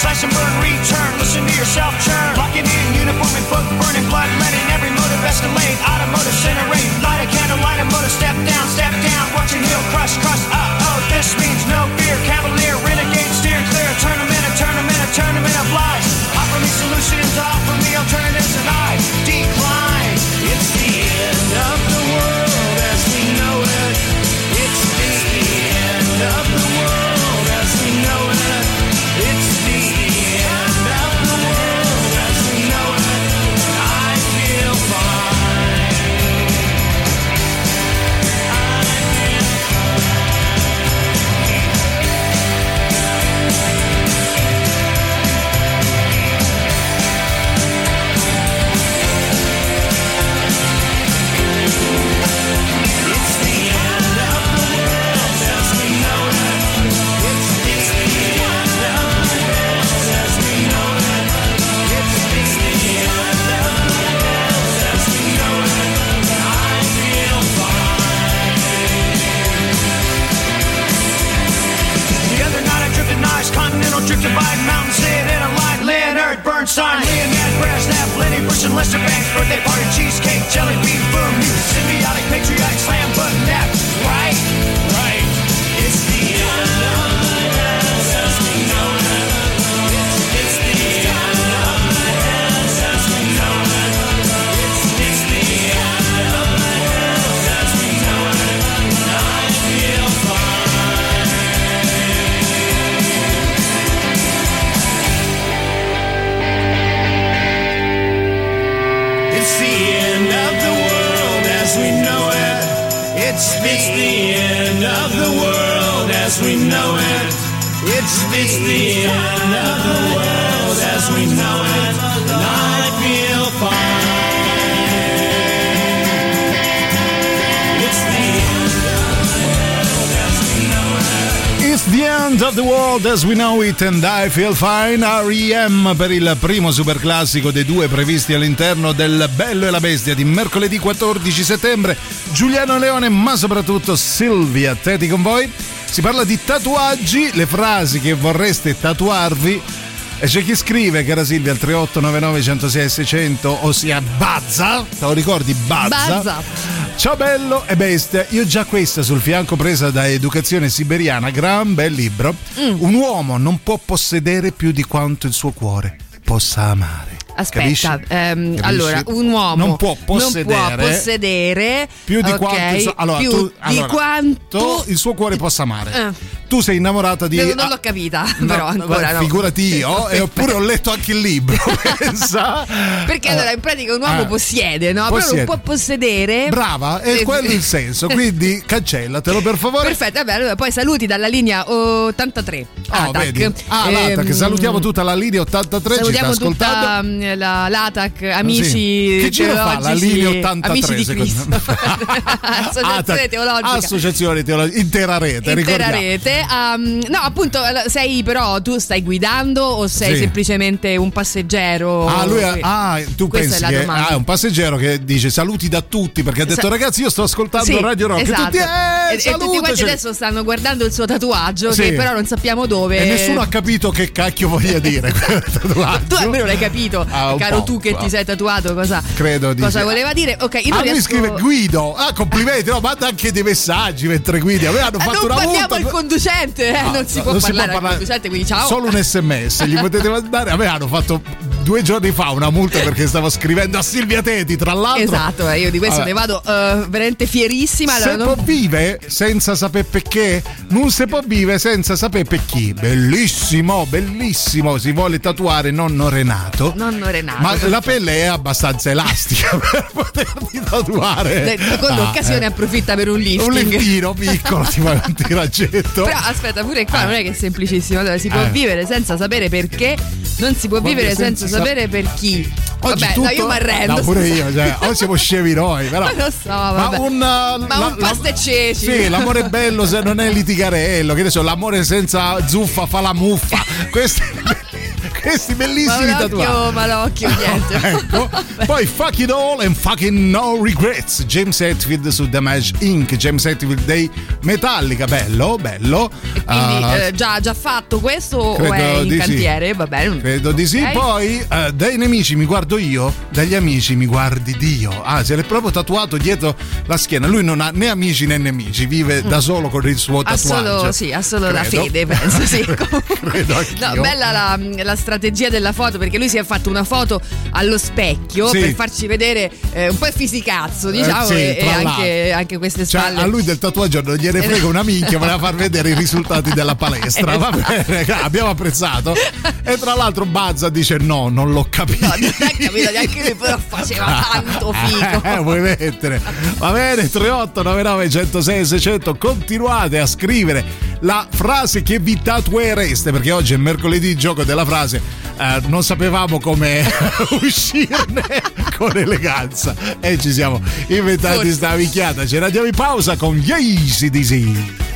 [SPEAKER 11] Slash and burn, return, listen to yourself churn. Locking in uniform and book, burning blood, letting every motive escalate. Automotive generate, light a candle, light a motor, step down, step down, watching heel crush, crush. Oh, this means no Bernstein, Leonard Brezhnev, Lenny Bruce and Lester Banks, birthday party, cheesecake, jelly bean, boom, symbiotic, patriotic, slam It's, the end of the world as we know it. And I feel fine. It's the end of the world as we know it.
[SPEAKER 3] It's the End of the World as we know it and I feel fine R.E.M. per il primo superclassico dei due previsti all'interno del Bello e la Bestia di mercoledì 14 settembre Giuliano Leone ma soprattutto Silvia Teti con voi si parla di tatuaggi le frasi che vorreste tatuarvi e c'è chi scrive, cara Silvia, al 3899 106 600, ossia Bazza, te lo ricordi? Bazza.
[SPEAKER 5] Bazza.
[SPEAKER 3] Ciao bello e bestia, io già questa sul fianco presa da Educazione Siberiana, gran bel libro.
[SPEAKER 5] Mm.
[SPEAKER 3] Un uomo non può possedere più di quanto il suo cuore possa amare.
[SPEAKER 5] Aspetta, ehm, allora un uomo
[SPEAKER 3] non può possedere,
[SPEAKER 5] non può possedere
[SPEAKER 3] più di
[SPEAKER 5] ok,
[SPEAKER 3] quanto, il suo- allora,
[SPEAKER 5] più
[SPEAKER 3] tu-
[SPEAKER 5] di
[SPEAKER 3] allora,
[SPEAKER 5] quanto
[SPEAKER 3] il suo cuore possa amare.
[SPEAKER 5] Eh.
[SPEAKER 3] Tu sei innamorata di
[SPEAKER 5] non
[SPEAKER 3] ah,
[SPEAKER 5] l'ho capita,
[SPEAKER 3] no,
[SPEAKER 5] però ancora no.
[SPEAKER 3] Figurati io, e oppure ho letto anche il libro. pensa.
[SPEAKER 5] Perché
[SPEAKER 3] Eh,
[SPEAKER 5] allora in pratica un uomo
[SPEAKER 3] eh,
[SPEAKER 5] possiede, no?
[SPEAKER 3] possiede.
[SPEAKER 5] Però non può possedere.
[SPEAKER 3] Brava, è
[SPEAKER 5] Eh,
[SPEAKER 3] quello il senso, quindi cancellatelo per favore.
[SPEAKER 5] Perfetto, vabbè, allora poi saluti dalla linea 83.
[SPEAKER 3] Ah,
[SPEAKER 5] ATAC.
[SPEAKER 3] vedi? Ah, l'ATAC,
[SPEAKER 5] Ehm,
[SPEAKER 3] salutiamo tutta la linea 83, ci sta
[SPEAKER 5] Salutiamo
[SPEAKER 3] ascoltando.
[SPEAKER 5] tutta mm, la, l'ATAC, amici
[SPEAKER 3] Che giro fa la linea 83
[SPEAKER 5] amici di Cristo. Associazione teologica.
[SPEAKER 3] Associazione teologica, intera rete,
[SPEAKER 5] Intera rete. Um, no, appunto, sei però tu stai guidando o sei
[SPEAKER 3] Sì.
[SPEAKER 5] semplicemente un passeggero?
[SPEAKER 3] Ah, lui
[SPEAKER 5] Sì.
[SPEAKER 3] ah, tu
[SPEAKER 5] Questa
[SPEAKER 3] pensi che ah, è un passeggero che dice saluti da tutti perché ha detto
[SPEAKER 5] Sa-
[SPEAKER 3] ragazzi io sto ascoltando
[SPEAKER 5] Sì,
[SPEAKER 3] Radio Rock
[SPEAKER 5] esatto.
[SPEAKER 3] e tutti eh,
[SPEAKER 5] e, e tutti quanti
[SPEAKER 3] salutaci.
[SPEAKER 5] adesso stanno guardando il suo tatuaggio
[SPEAKER 3] Sì.
[SPEAKER 5] che però non sappiamo dove
[SPEAKER 3] e nessuno ha capito che cacchio voglia dire quel tatuaggio.
[SPEAKER 5] tu almeno l'hai capito
[SPEAKER 3] Ah,
[SPEAKER 5] caro tu che ti sei tatuato cosa,
[SPEAKER 3] Credo di
[SPEAKER 5] cosa
[SPEAKER 3] sì.
[SPEAKER 5] voleva dire ok io
[SPEAKER 3] Ah,
[SPEAKER 5] non
[SPEAKER 3] lui
[SPEAKER 5] riesco
[SPEAKER 3] scrive Guido. Ah, complimenti. No, manda anche dei messaggi mentre guidi. A me hanno
[SPEAKER 5] Eh,
[SPEAKER 3] fatto
[SPEAKER 5] non
[SPEAKER 3] una multa.
[SPEAKER 5] al conducente eh,
[SPEAKER 3] No,
[SPEAKER 5] non si può
[SPEAKER 3] non si
[SPEAKER 5] parlare
[SPEAKER 3] può
[SPEAKER 5] al conducente quindi ciao
[SPEAKER 3] Solo un sms gli potete mandare. A me hanno fatto due giorni fa una multa perché stavo scrivendo a Silvia Teti, tra l'altro.
[SPEAKER 5] esatto eh, io di questo
[SPEAKER 3] Vabbè.
[SPEAKER 5] ne vado eh, veramente fierissima allora,
[SPEAKER 3] Se
[SPEAKER 5] non-
[SPEAKER 3] può vive senza sapere perché, non si può vive senza sapere per chi. Bellissimo, bellissimo. Si vuole tatuare nonno Renato.
[SPEAKER 5] nonno Renato
[SPEAKER 3] Ma la pelle è abbastanza elastica per poterti tatuare.
[SPEAKER 5] Eh, con
[SPEAKER 3] Ah,
[SPEAKER 5] l'occasione
[SPEAKER 3] eh.
[SPEAKER 5] approfitta per un
[SPEAKER 3] Un
[SPEAKER 5] lifting
[SPEAKER 3] piccolo ti fa un tiraggetto.
[SPEAKER 5] Però aspetta, pure qua non è che è semplicissimo. Allora, si può
[SPEAKER 3] Eh.
[SPEAKER 5] vivere senza sapere perché, non si può
[SPEAKER 3] Può
[SPEAKER 5] vivere senza sapere per chi.
[SPEAKER 3] Oggi
[SPEAKER 5] vabbè,
[SPEAKER 3] tutto...
[SPEAKER 5] no, io mi arrendo.
[SPEAKER 3] No, pure io, cioè, oggi siamo scemi noi, però.
[SPEAKER 5] Ma lo so, vabbè.
[SPEAKER 3] Ma un,
[SPEAKER 5] Ma un pasta e ceci.
[SPEAKER 3] Sì, l'amore bello se non è litigarello, che ne so, l'amore senza zuffa fa la muffa. Questi, questi bellissimi
[SPEAKER 5] Malocchio,
[SPEAKER 3] tatuaggi.
[SPEAKER 5] malocchio, niente.
[SPEAKER 3] ecco. Poi Fuck It All and Fucking No Regrets. James Hetfield su Damage Inc. James Hetfield dei Metallica. Bello, bello.
[SPEAKER 5] E quindi
[SPEAKER 3] Ah,
[SPEAKER 5] eh, già, già fatto questo o è in
[SPEAKER 3] di sì.
[SPEAKER 5] cantiere? Va bene.
[SPEAKER 3] Credo di sì. Poi eh, dai nemici mi guardo io, dagli amici mi guardi Dio. Ah, se l'è proprio tatuato dietto la schiena. Lui non ha né amici né nemici, vive da solo con il suo
[SPEAKER 5] Mm. Ha
[SPEAKER 3] tatuaggio.
[SPEAKER 5] solo, sì, ha solo la fede, penso, sì.
[SPEAKER 3] Credo anch'io.
[SPEAKER 5] No, bella la, la strategia della foto perché lui si è fatto una foto allo specchio
[SPEAKER 3] Sì.
[SPEAKER 5] per farci vedere eh, un po' il fisicazzo, diciamo,
[SPEAKER 3] Eh, sì,
[SPEAKER 5] e, e anche, anche queste
[SPEAKER 3] Cioè,
[SPEAKER 5] spalle.
[SPEAKER 3] a lui del tatuaggio non gliene frega una minchia, voleva far vedere i risultati della palestra. Va bene, abbiamo apprezzato. E tra l'altro Bazza dice: No, non l'ho capito.
[SPEAKER 5] No, non è capito neanche lui, però faceva tanto figo.
[SPEAKER 3] Eh, vuoi mettere? Va bene, 3899 106 600 continuate a scrivere la frase che vi tatuereste perché oggi è mercoledì gioco della frase eh, non sapevamo come uscirne con eleganza. E ci siamo inventati
[SPEAKER 5] Forse.
[SPEAKER 3] sta minchiata. Ci radiamo in pausa con gli ACDC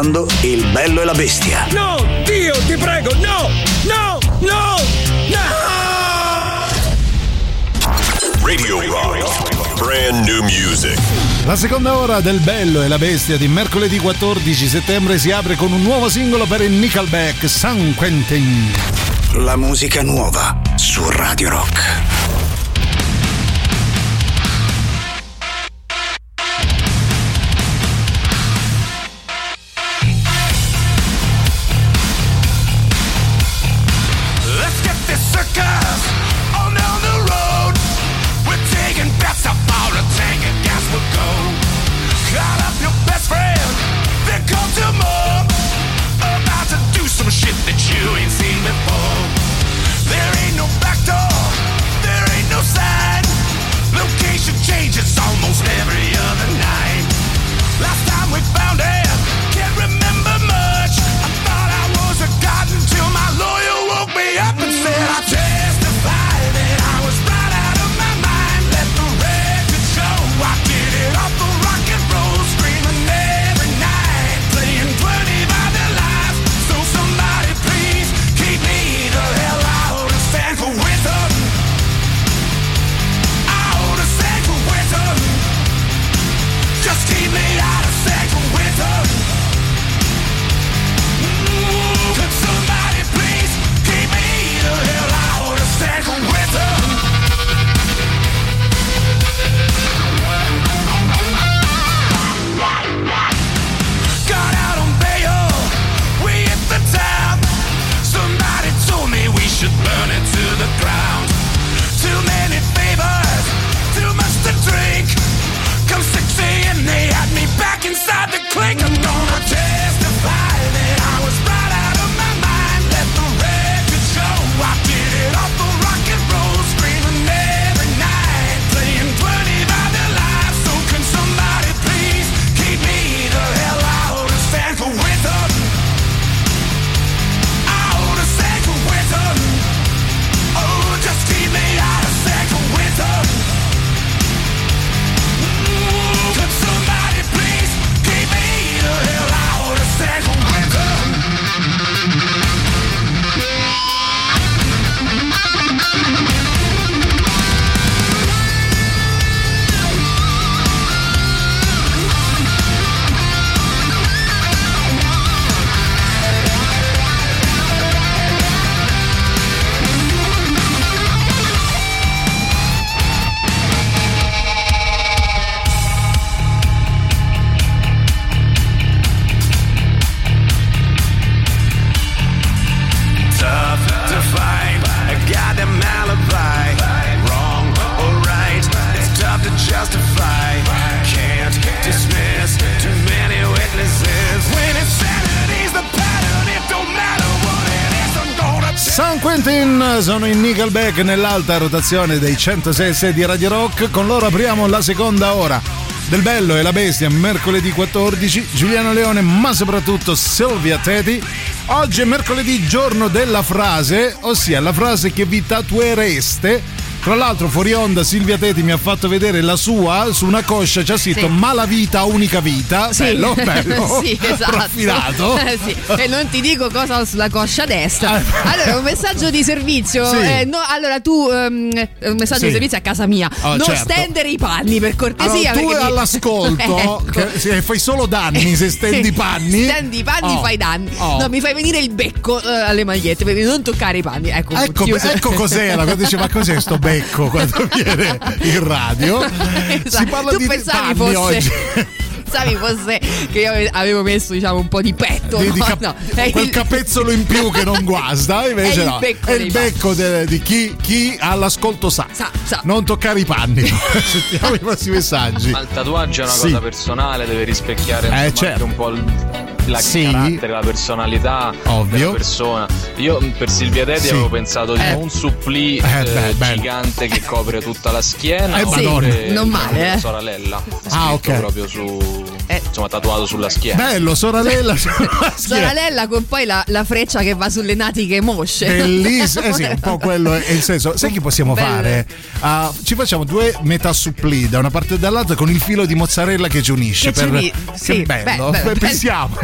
[SPEAKER 11] ascoltando Il bello e la bestia.
[SPEAKER 12] No, Dio, ti prego, no! No! No! No!
[SPEAKER 2] Radio Rock. Brand new music.
[SPEAKER 3] La seconda ora del Bello e la Bestia di mercoledì 14 settembre si apre con un nuovo singolo per il Nickelback San Quentin.
[SPEAKER 11] La musica nuova su Radio Rock.
[SPEAKER 3] Nickelback nell'alta rotazione dei 106 di Radio Rock. Con loro apriamo la seconda ora del Bello e la Bestia, mercoledì 14. Giuliano Leone, ma soprattutto Silvia Teti. Oggi è mercoledì, giorno della frase, ossia la frase che vi tatuereste. Tra l'altro, fuori onda, Silvia Teti mi ha fatto vedere la sua su una coscia, c'ha scritto
[SPEAKER 5] Sì.
[SPEAKER 3] Malavita, unica vita.
[SPEAKER 5] Sì.
[SPEAKER 3] Bello, bello.
[SPEAKER 5] sì, esatto.
[SPEAKER 3] Raffilato.
[SPEAKER 5] Eh, sì. E non ti dico cosa ho sulla coscia destra. Allora, un messaggio di servizio.
[SPEAKER 3] Sì.
[SPEAKER 5] Eh, no, allora, tu, ehm, un messaggio di servizio a casa mia.
[SPEAKER 3] Oh,
[SPEAKER 5] non
[SPEAKER 3] certo.
[SPEAKER 5] stendere i panni per cortesia.
[SPEAKER 3] Allora, tu
[SPEAKER 5] perché mi-
[SPEAKER 3] all'ascolto,
[SPEAKER 5] Ecco.
[SPEAKER 3] che fai solo danni se stendi i panni.
[SPEAKER 5] Stendi i panni,
[SPEAKER 3] Oh.
[SPEAKER 5] fai danni.
[SPEAKER 3] Oh.
[SPEAKER 5] No, mi fai venire il becco eh, alle magliette, quindi non toccare i panni. Ecco,
[SPEAKER 3] Ecco, ecco cos'era quando dice ma cos'è sto becco quando viene in radio si
[SPEAKER 5] Esatto.
[SPEAKER 3] parla
[SPEAKER 5] tu
[SPEAKER 3] di
[SPEAKER 5] pensavi
[SPEAKER 3] panni
[SPEAKER 5] fosse
[SPEAKER 3] oggi
[SPEAKER 5] pensavi fosse che io ave- avevo messo diciamo un po' di petto
[SPEAKER 3] Di-
[SPEAKER 5] no,
[SPEAKER 3] di cap-
[SPEAKER 5] no,
[SPEAKER 3] quel
[SPEAKER 5] il-
[SPEAKER 3] capezzolo in più che non guasta invece
[SPEAKER 5] È il
[SPEAKER 3] no
[SPEAKER 5] becco
[SPEAKER 3] è il becco de- di chi, chi all'ascolto sa. non toccare i panni sentiamo i vostri messaggi
[SPEAKER 13] Ma il tatuaggio è una
[SPEAKER 3] Sì.
[SPEAKER 13] cosa personale, deve rispecchiare
[SPEAKER 3] Eh, certo.
[SPEAKER 13] un po' il la
[SPEAKER 3] Sì.
[SPEAKER 13] carattere, la personalità
[SPEAKER 3] Ovvio.
[SPEAKER 13] della persona. Io mh, per Silvia Teti
[SPEAKER 3] Sì.
[SPEAKER 13] avevo pensato di
[SPEAKER 3] Eh.
[SPEAKER 13] un supplì
[SPEAKER 3] Eh,
[SPEAKER 13] eh,
[SPEAKER 3] beh, bello.
[SPEAKER 13] gigante che copre tutta la schiena.
[SPEAKER 3] Eh, Madonna.
[SPEAKER 5] Non male, eh.
[SPEAKER 13] sorella.
[SPEAKER 3] Ah,
[SPEAKER 13] scritto
[SPEAKER 3] ok.
[SPEAKER 13] proprio su insomma tatuato sulla schiena.
[SPEAKER 3] bello sulla schiena.
[SPEAKER 5] Sorella con poi la, la freccia che va sulle natiche mosce
[SPEAKER 3] Bellissimo, eh sì, un po' quello è il senso. Sai che possiamo
[SPEAKER 5] Bello.
[SPEAKER 3] fare? Ah, ci facciamo due metà supplì da una parte e dall'altra con il filo di mozzarella che ci unisce.
[SPEAKER 5] Che ci
[SPEAKER 3] per...
[SPEAKER 5] uni- sì,
[SPEAKER 3] che bello,
[SPEAKER 5] beh, beh,
[SPEAKER 3] pensiamo.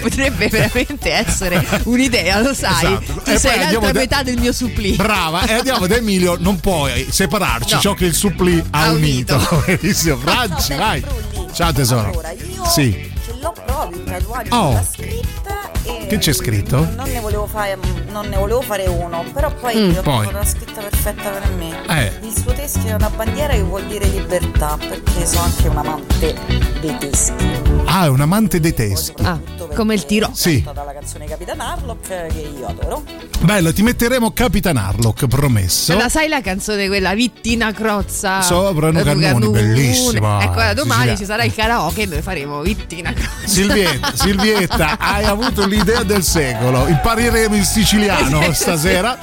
[SPEAKER 5] potrebbe veramente essere un'idea lo sai
[SPEAKER 3] Esatto.
[SPEAKER 5] tu
[SPEAKER 3] E
[SPEAKER 5] sei l'altra
[SPEAKER 3] da-
[SPEAKER 5] metà del mio supplì
[SPEAKER 3] Brava, e andiamo da Emilio, non puoi separarci
[SPEAKER 5] No.
[SPEAKER 3] ciò che il supplì ha,
[SPEAKER 5] Ha
[SPEAKER 3] unito.
[SPEAKER 5] unito.
[SPEAKER 3] Benissimo, Franci, vai. Ciao tesoro.
[SPEAKER 14] Allora, io
[SPEAKER 3] Sì.
[SPEAKER 14] ce l'ho proprio un tatuaggio
[SPEAKER 3] Oh.
[SPEAKER 14] sulla scritta e
[SPEAKER 3] Che c'è scritto?
[SPEAKER 14] Non ne volevo fare, non ne volevo fare uno, però poi
[SPEAKER 3] Mm,
[SPEAKER 14] ho
[SPEAKER 3] poi.
[SPEAKER 14] trovato la scritta perfetta per me.
[SPEAKER 3] Eh.
[SPEAKER 14] Il suo teschio è una bandiera che vuol dire libertà, perché sono anche un amante dei teschi.
[SPEAKER 3] Ah, è un amante dei teschi.
[SPEAKER 5] Ah, come il tiro
[SPEAKER 3] Sì.
[SPEAKER 14] Dalla canzone Capitan Harlock che io adoro.
[SPEAKER 3] Bello, ti metteremo Capitan Harlock, promesso.
[SPEAKER 5] la sai la canzone quella Vittina Crozza
[SPEAKER 3] Soprano
[SPEAKER 5] Cannoni,
[SPEAKER 3] bellissima.
[SPEAKER 5] ecco allora, domani
[SPEAKER 3] Sicilia-
[SPEAKER 5] ci sarà il karaoke e noi faremo Vittina Crozza
[SPEAKER 3] Silvietta, Silvietta, hai avuto l'idea del secolo. Impariremo il siciliano stasera.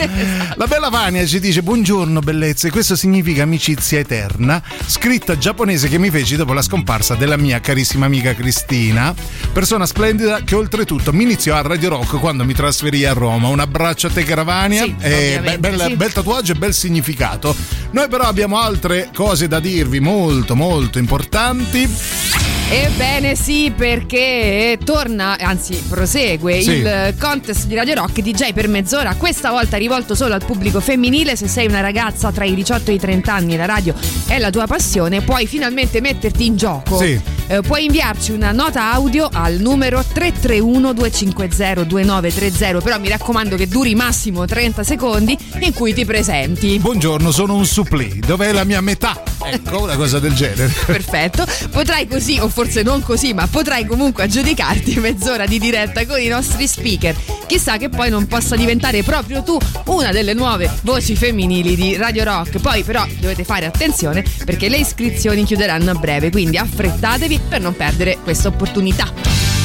[SPEAKER 3] La bella Vania ci dice: Buongiorno, bellezze. Questo significa amicizia eterna. Scritta giapponese che mi feci dopo la scomparsa della mia carissima amica Cristina. Persona splendida che oltretutto mi iniziò a Radio Rock quando mi trasferì a Roma. Un abbraccio a te, Caravania.
[SPEAKER 5] Sì,
[SPEAKER 3] Eh,
[SPEAKER 5] ovviamente,
[SPEAKER 3] bel,
[SPEAKER 5] sì.
[SPEAKER 3] bel tatuaggio e bel significato. Noi, però, abbiamo altre cose da dirvi molto, molto importanti.
[SPEAKER 5] Ebbene sì, perché torna, anzi prosegue
[SPEAKER 3] Sì.
[SPEAKER 5] il contest di Radio Rock DJ per mezz'ora, questa volta rivolto solo al pubblico femminile. Se sei una ragazza tra i 18 e i 30 anni e la radio è la tua passione, puoi finalmente metterti in gioco.
[SPEAKER 3] Sì.
[SPEAKER 5] Eh, puoi inviarci una nota audio al numero 331 250 2930, però mi raccomando che duri massimo 30 secondi in cui ti presenti.
[SPEAKER 3] Buongiorno, sono un supplì. Dov'è la mia metà? Ecco, una cosa del genere.
[SPEAKER 5] Perfetto, potrai così, o forse non così, ma potrai comunque aggiudicarti mezz'ora di diretta con i nostri speaker. Chissà che poi non possa diventare proprio tu una delle nuove voci femminili di Radio Rock. Poi però dovete fare attenzione perché le iscrizioni chiuderanno a breve, quindi affrettatevi per non perdere questa opportunità.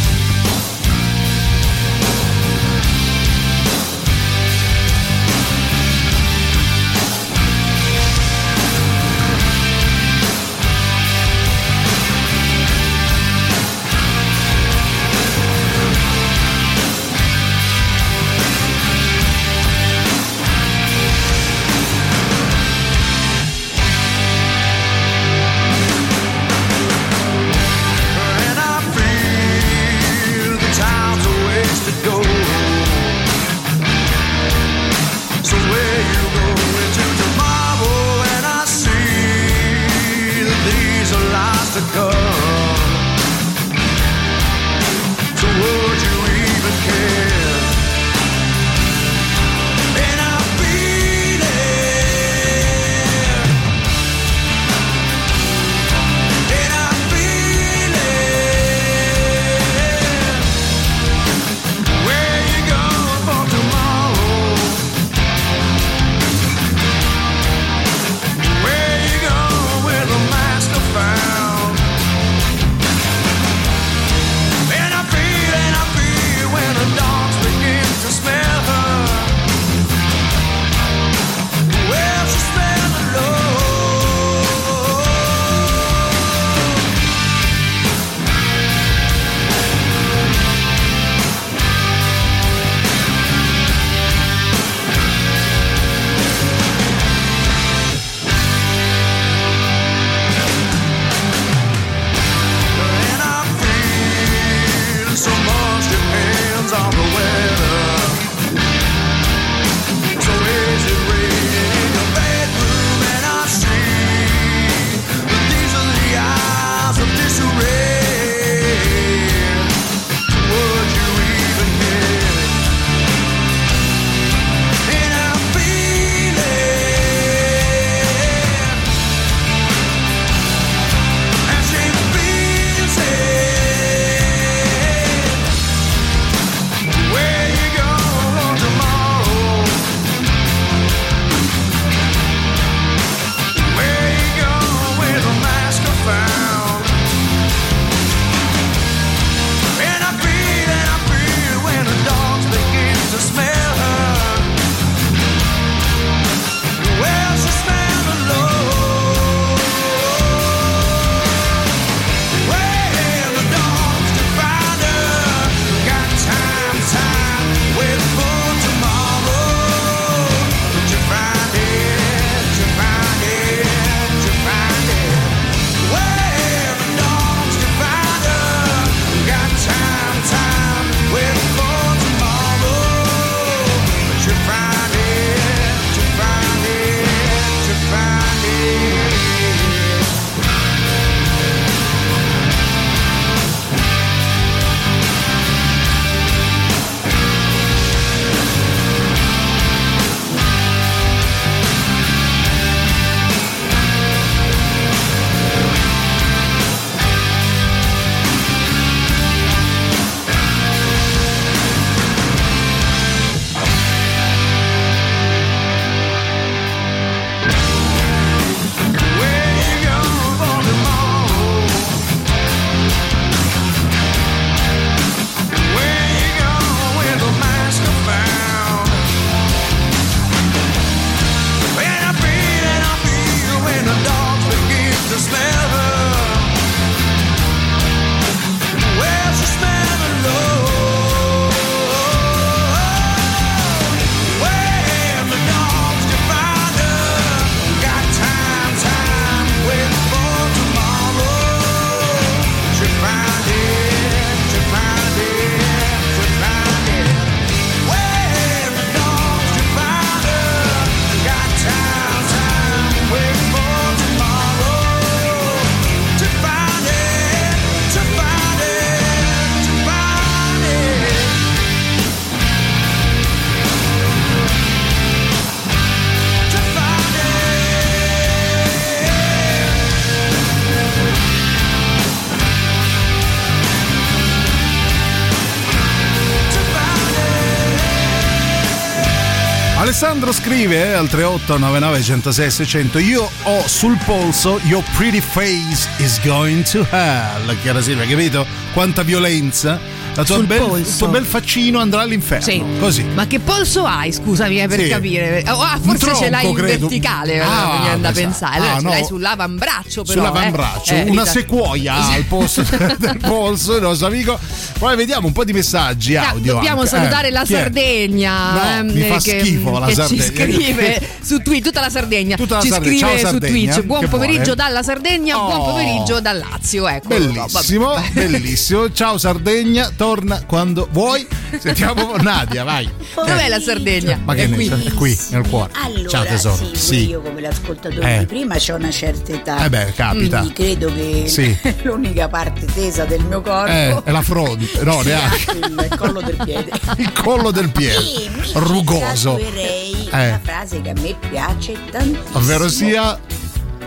[SPEAKER 3] Alessandro scrive eh, al 3899 106 600 Io ho sul polso Your pretty face is going to hell Chiara Silvia, capito? Quanta violenza la tua bel, il tuo bel faccino andrà all'inferno
[SPEAKER 5] Sì.
[SPEAKER 3] Così
[SPEAKER 5] Ma che polso hai, scusami, eh, per
[SPEAKER 3] Sì.
[SPEAKER 5] capire? Oh, ah, forse
[SPEAKER 3] tronco,
[SPEAKER 5] ce l'hai in
[SPEAKER 3] credo.
[SPEAKER 5] verticale,
[SPEAKER 3] Ah,
[SPEAKER 5] mi viene da
[SPEAKER 3] sa.
[SPEAKER 5] pensare. Allora
[SPEAKER 3] Ah,
[SPEAKER 5] ce
[SPEAKER 3] no.
[SPEAKER 5] l'hai sull'avambraccio, però.
[SPEAKER 3] sull'avambraccio
[SPEAKER 5] eh. Eh,
[SPEAKER 3] una
[SPEAKER 5] rita-
[SPEAKER 3] sequoia al posto del polso il nostro amico poi vediamo un po' di messaggi audio
[SPEAKER 5] dobbiamo
[SPEAKER 3] anche.
[SPEAKER 5] salutare
[SPEAKER 3] Eh,
[SPEAKER 5] la? Sardegna
[SPEAKER 3] No,
[SPEAKER 5] ehm,
[SPEAKER 3] mi fa
[SPEAKER 5] che,
[SPEAKER 3] schifo la
[SPEAKER 5] che
[SPEAKER 3] Sardegna.
[SPEAKER 5] ci scrive su Twitch tutta la Sardegna
[SPEAKER 3] Tutta la
[SPEAKER 5] ci
[SPEAKER 3] Sardegna.
[SPEAKER 5] scrive
[SPEAKER 3] Ciao,
[SPEAKER 5] su
[SPEAKER 3] Sardegna.
[SPEAKER 5] Twitch buon pomeriggio
[SPEAKER 3] vuole?
[SPEAKER 5] dalla Sardegna buon
[SPEAKER 3] Oh.
[SPEAKER 5] pomeriggio dal Lazio ecco
[SPEAKER 3] Bellissimo, bellissimo. Ciao Sardegna, torna quando vuoi. Sentiamo Nadia, vai.
[SPEAKER 5] dov'è la Sardegna?
[SPEAKER 3] Ma che
[SPEAKER 5] è
[SPEAKER 3] ne
[SPEAKER 5] qui
[SPEAKER 3] è qui, nel cuore.
[SPEAKER 15] Allora,
[SPEAKER 3] Ciao tesoro.
[SPEAKER 15] sì, io come l'ascoltatore
[SPEAKER 3] Eh.
[SPEAKER 15] di prima ho una certa età.
[SPEAKER 3] Eh beh, capita.
[SPEAKER 15] Quindi credo che
[SPEAKER 3] Sì.
[SPEAKER 15] l'unica parte tesa del mio corpo
[SPEAKER 3] Eh, è la fronte, no, neanche.
[SPEAKER 15] il, collo del piede.
[SPEAKER 3] Il collo del piede.
[SPEAKER 15] E
[SPEAKER 3] Rugoso. Eh.
[SPEAKER 15] una frase che a me piace tantissimo.
[SPEAKER 3] Ovvero sia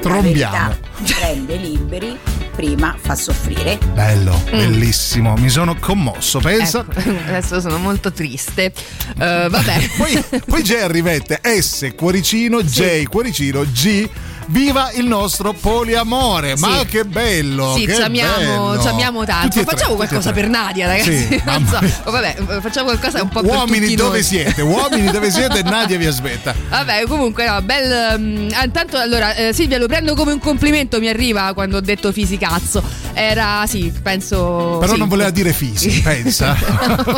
[SPEAKER 3] trombiamo.
[SPEAKER 15] verità rende liberi, prima fa soffrire.
[SPEAKER 3] Bello,
[SPEAKER 5] Mm.
[SPEAKER 3] bellissimo. Mi sono commosso, pensa.
[SPEAKER 5] Ecco, adesso sono molto triste Eh, vabbè
[SPEAKER 3] poi, poi Jerry mette S cuoricino, J cuoricino, G. Viva il nostro poliamore! Ma
[SPEAKER 5] Sì.
[SPEAKER 3] che bello!
[SPEAKER 5] Sì,
[SPEAKER 3] che
[SPEAKER 5] ci amiamo,
[SPEAKER 3] bello.
[SPEAKER 5] ci amiamo tanto.
[SPEAKER 3] Tre,
[SPEAKER 5] facciamo qualcosa per Nadia, ragazzi.
[SPEAKER 3] Sì,
[SPEAKER 5] Non so. Vabbè, facciamo qualcosa un po' per
[SPEAKER 3] Uomini dove
[SPEAKER 5] noi.
[SPEAKER 3] siete? Uomini dove siete? Nadia vi aspetta.
[SPEAKER 5] Vabbè, comunque, no, bel. ah, intanto, allora, eh, Silvia, lo prendo come un complimento. Mi arriva quando ho detto fisicazzo. Era, sì, penso.
[SPEAKER 3] Però
[SPEAKER 5] sì.
[SPEAKER 3] non voleva dire fisi, pensa.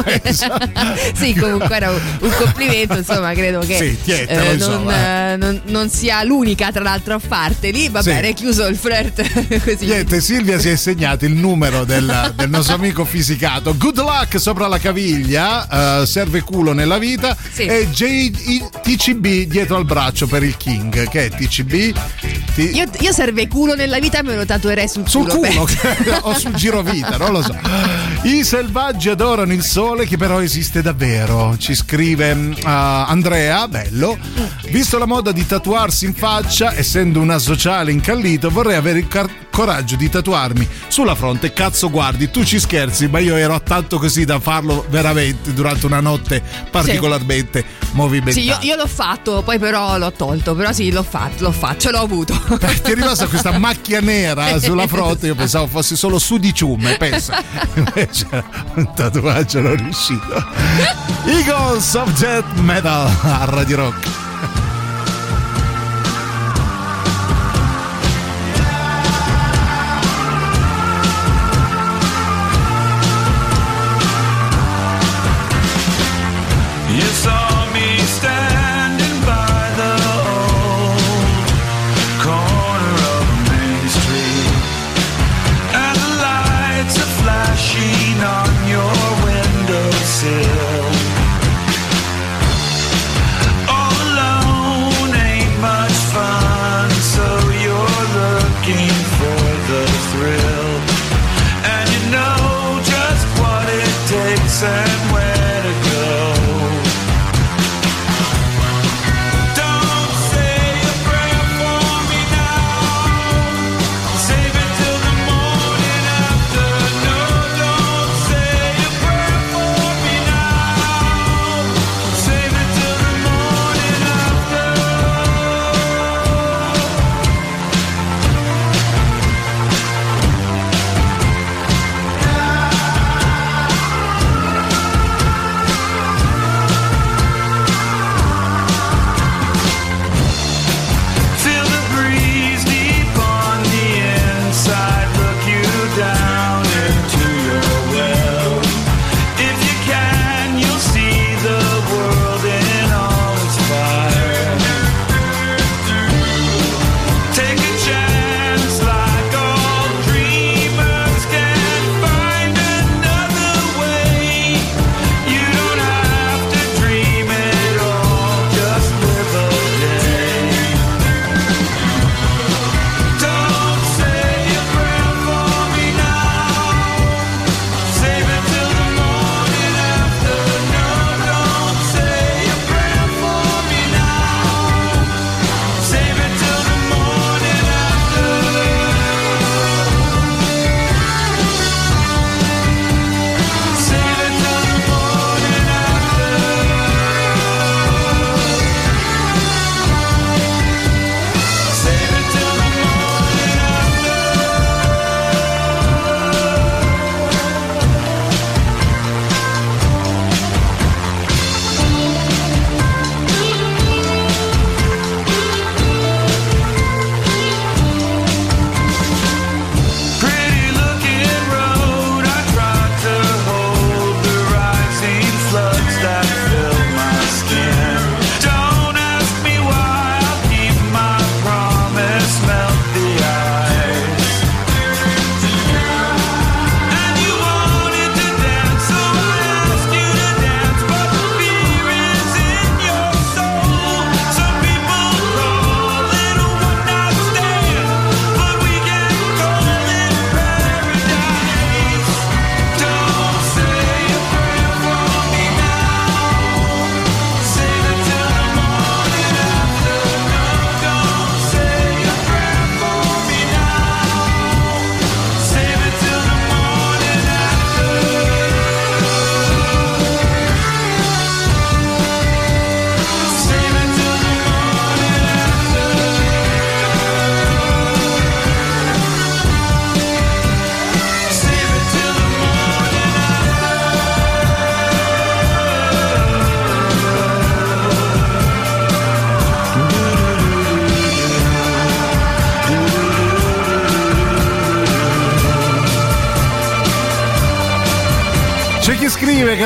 [SPEAKER 3] Pensa.
[SPEAKER 5] sì, comunque era un, un complimento, insomma, credo che
[SPEAKER 3] Sì, tietelo,
[SPEAKER 5] eh, non, eh, non- non sia l'unica, tra l'altro, a farteli. Va
[SPEAKER 3] Sì.
[SPEAKER 5] chiuso il flirt così.
[SPEAKER 3] Niente, Silvia si è segnato il numero del, del nostro amico fisicato. Good luck sopra la caviglia, eh, serve culo nella vita.
[SPEAKER 5] Sì.
[SPEAKER 3] E J- TCB dietro al braccio per il King. Che è TCB? Ti-
[SPEAKER 5] Io, io serve culo nella vita me lo tatuerei sul,
[SPEAKER 3] sul culo
[SPEAKER 5] penso.
[SPEAKER 3] o sul girovita, non lo so. I selvaggi adorano il sole che però esiste davvero. Ci scrive mm, ah, Andrea, bello. Visto la moda di tatuarsi in faccia, essendo una sociale incallito, vorrei avere il car- coraggio di tatuarmi sulla fronte. Cazzo, guardi, tu ci scherzi, ma io ero tanto così da farlo veramente durante una notte particolarmente movimentata.
[SPEAKER 5] Sì, io, io l'ho fatto, poi però l'ho tolto, però sì, l'ho fatto, l'ho fatto, ce l'ho avuto.
[SPEAKER 3] Ti è rimasta questa macchia nera sulla fronte, io pensavo fosse solo su di ciume, pensa. Invece un tatuaggio non riuscito. Eagles of Death Metal a Radio Rock.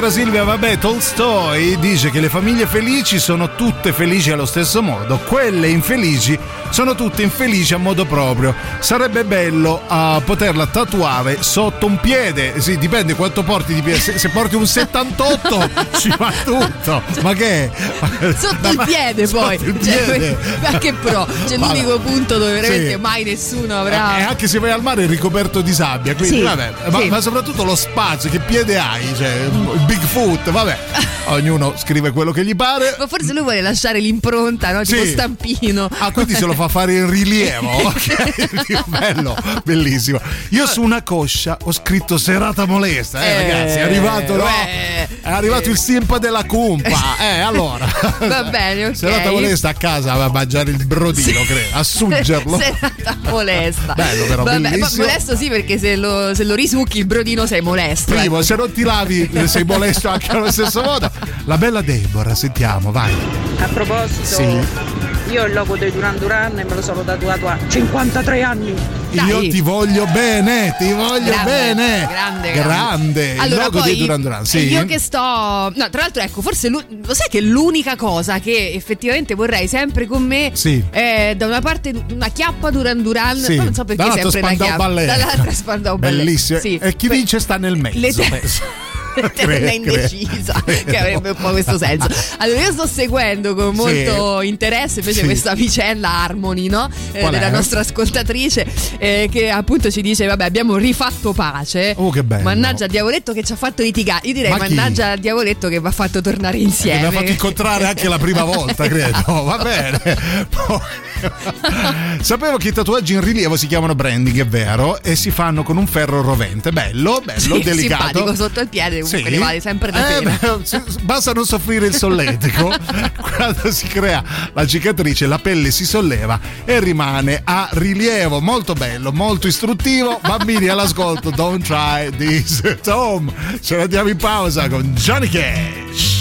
[SPEAKER 3] Cara Silvia, vabbè, Tolstoi dice che le famiglie felici sono tutte felici allo stesso modo, quelle infelici sono tutte infelici a modo proprio. Sarebbe bello uh, poterla tatuare sotto un piede, sì, dipende quanto porti di piede, se, se porti un 78 ci va tutto, ma che?
[SPEAKER 5] Sotto il piede poi,
[SPEAKER 3] Sotto il
[SPEAKER 5] Cioè,
[SPEAKER 3] piede.
[SPEAKER 5] ma che pro, c'è
[SPEAKER 3] Vabbè.
[SPEAKER 5] l'unico punto dove veramente
[SPEAKER 3] Sì.
[SPEAKER 5] mai nessuno avrà...
[SPEAKER 3] E anche se vai al mare è ricoperto di sabbia, quindi
[SPEAKER 5] Sì,
[SPEAKER 3] vabbè, ma,
[SPEAKER 5] sì.
[SPEAKER 3] ma soprattutto lo spazio, che piede hai? Cioè, il Bigfoot, vabbè, ognuno scrive quello che gli pare.
[SPEAKER 5] Ma forse lui vuole lasciare l'impronta, no? Tipo
[SPEAKER 3] Sì.
[SPEAKER 5] stampino.
[SPEAKER 3] Ah, quindi se lo fa fare in rilievo. Ok, bello, bellissimo. Io su una coscia ho scritto serata molesta, eh,
[SPEAKER 5] Eh,
[SPEAKER 3] ragazzi. È arrivato, no?
[SPEAKER 5] beh,
[SPEAKER 3] È arrivato il simpa della cumpa. Eh, allora.
[SPEAKER 5] Va bene, ok.
[SPEAKER 3] Serata molesta a casa va a mangiare il brodino, credo, a suggerlo.
[SPEAKER 5] Serata molesta.
[SPEAKER 3] Bello, però,
[SPEAKER 5] Vabbè,
[SPEAKER 3] bellissimo.
[SPEAKER 5] molesto sì, perché se lo, se lo risucchi il brodino sei molesto.
[SPEAKER 3] Primo,
[SPEAKER 5] ecco.
[SPEAKER 3] se non ti lavi sei molesto anche allo stesso modo. La bella Deborah, sentiamo, vai.
[SPEAKER 16] A proposito,
[SPEAKER 3] Sì.
[SPEAKER 16] io il logo dei Duran Duran me lo sono tatuato a 53 anni.
[SPEAKER 3] Io ti voglio bene, ti voglio
[SPEAKER 5] Grande,
[SPEAKER 3] bene.
[SPEAKER 5] grande,
[SPEAKER 3] grande.
[SPEAKER 5] Allora,
[SPEAKER 3] il logo
[SPEAKER 5] poi,
[SPEAKER 3] dei Duran Duran, sì.
[SPEAKER 5] Io che sto. No, tra l'altro, ecco, forse lo sai che l'unica cosa che effettivamente vorrei sempre con me
[SPEAKER 3] Sì.
[SPEAKER 5] è da una parte una chiappa Duran Duran,
[SPEAKER 3] Sì.
[SPEAKER 5] non so perché sempre una chiappa.
[SPEAKER 3] Ballet.
[SPEAKER 5] Dall'altra Spandau Ballet.
[SPEAKER 3] Bellissimo.
[SPEAKER 5] Sì.
[SPEAKER 3] E chi
[SPEAKER 5] Poi-
[SPEAKER 3] vince sta nel mezzo.
[SPEAKER 5] Le te- Eterna indecisa, che avrebbe un po' questo senso. Allora, io sto seguendo con molto interesse invece
[SPEAKER 3] Sì.
[SPEAKER 5] questa vicenda Harmony, no? Eh, della
[SPEAKER 3] è?
[SPEAKER 5] nostra ascoltatrice, eh, che appunto ci dice: Vabbè, abbiamo rifatto pace.
[SPEAKER 3] Oh, che bello.
[SPEAKER 5] Mannaggia al diavoletto che ci ha fatto litigare. Io direi
[SPEAKER 3] Ma chi?
[SPEAKER 5] mannaggia al diavoletto che va fatto tornare insieme.
[SPEAKER 3] mi ha fatto incontrare anche la prima volta, credo. Va bene. Poi- Sapevo che i tatuaggi in rilievo si chiamano branding, è vero, e si fanno con un ferro rovente. Bello, bello,
[SPEAKER 5] Sì,
[SPEAKER 3] delicato.
[SPEAKER 5] simpatico sotto il piede, comunque ne vale sempre la
[SPEAKER 3] Eh, beh, basta non soffrire il solletico. Quando si crea la cicatrice, la pelle si solleva e rimane a rilievo. Molto bello, molto istruttivo. Bambini all'ascolto, don't try this at home. Ce la diamo in pausa con Johnny Cash.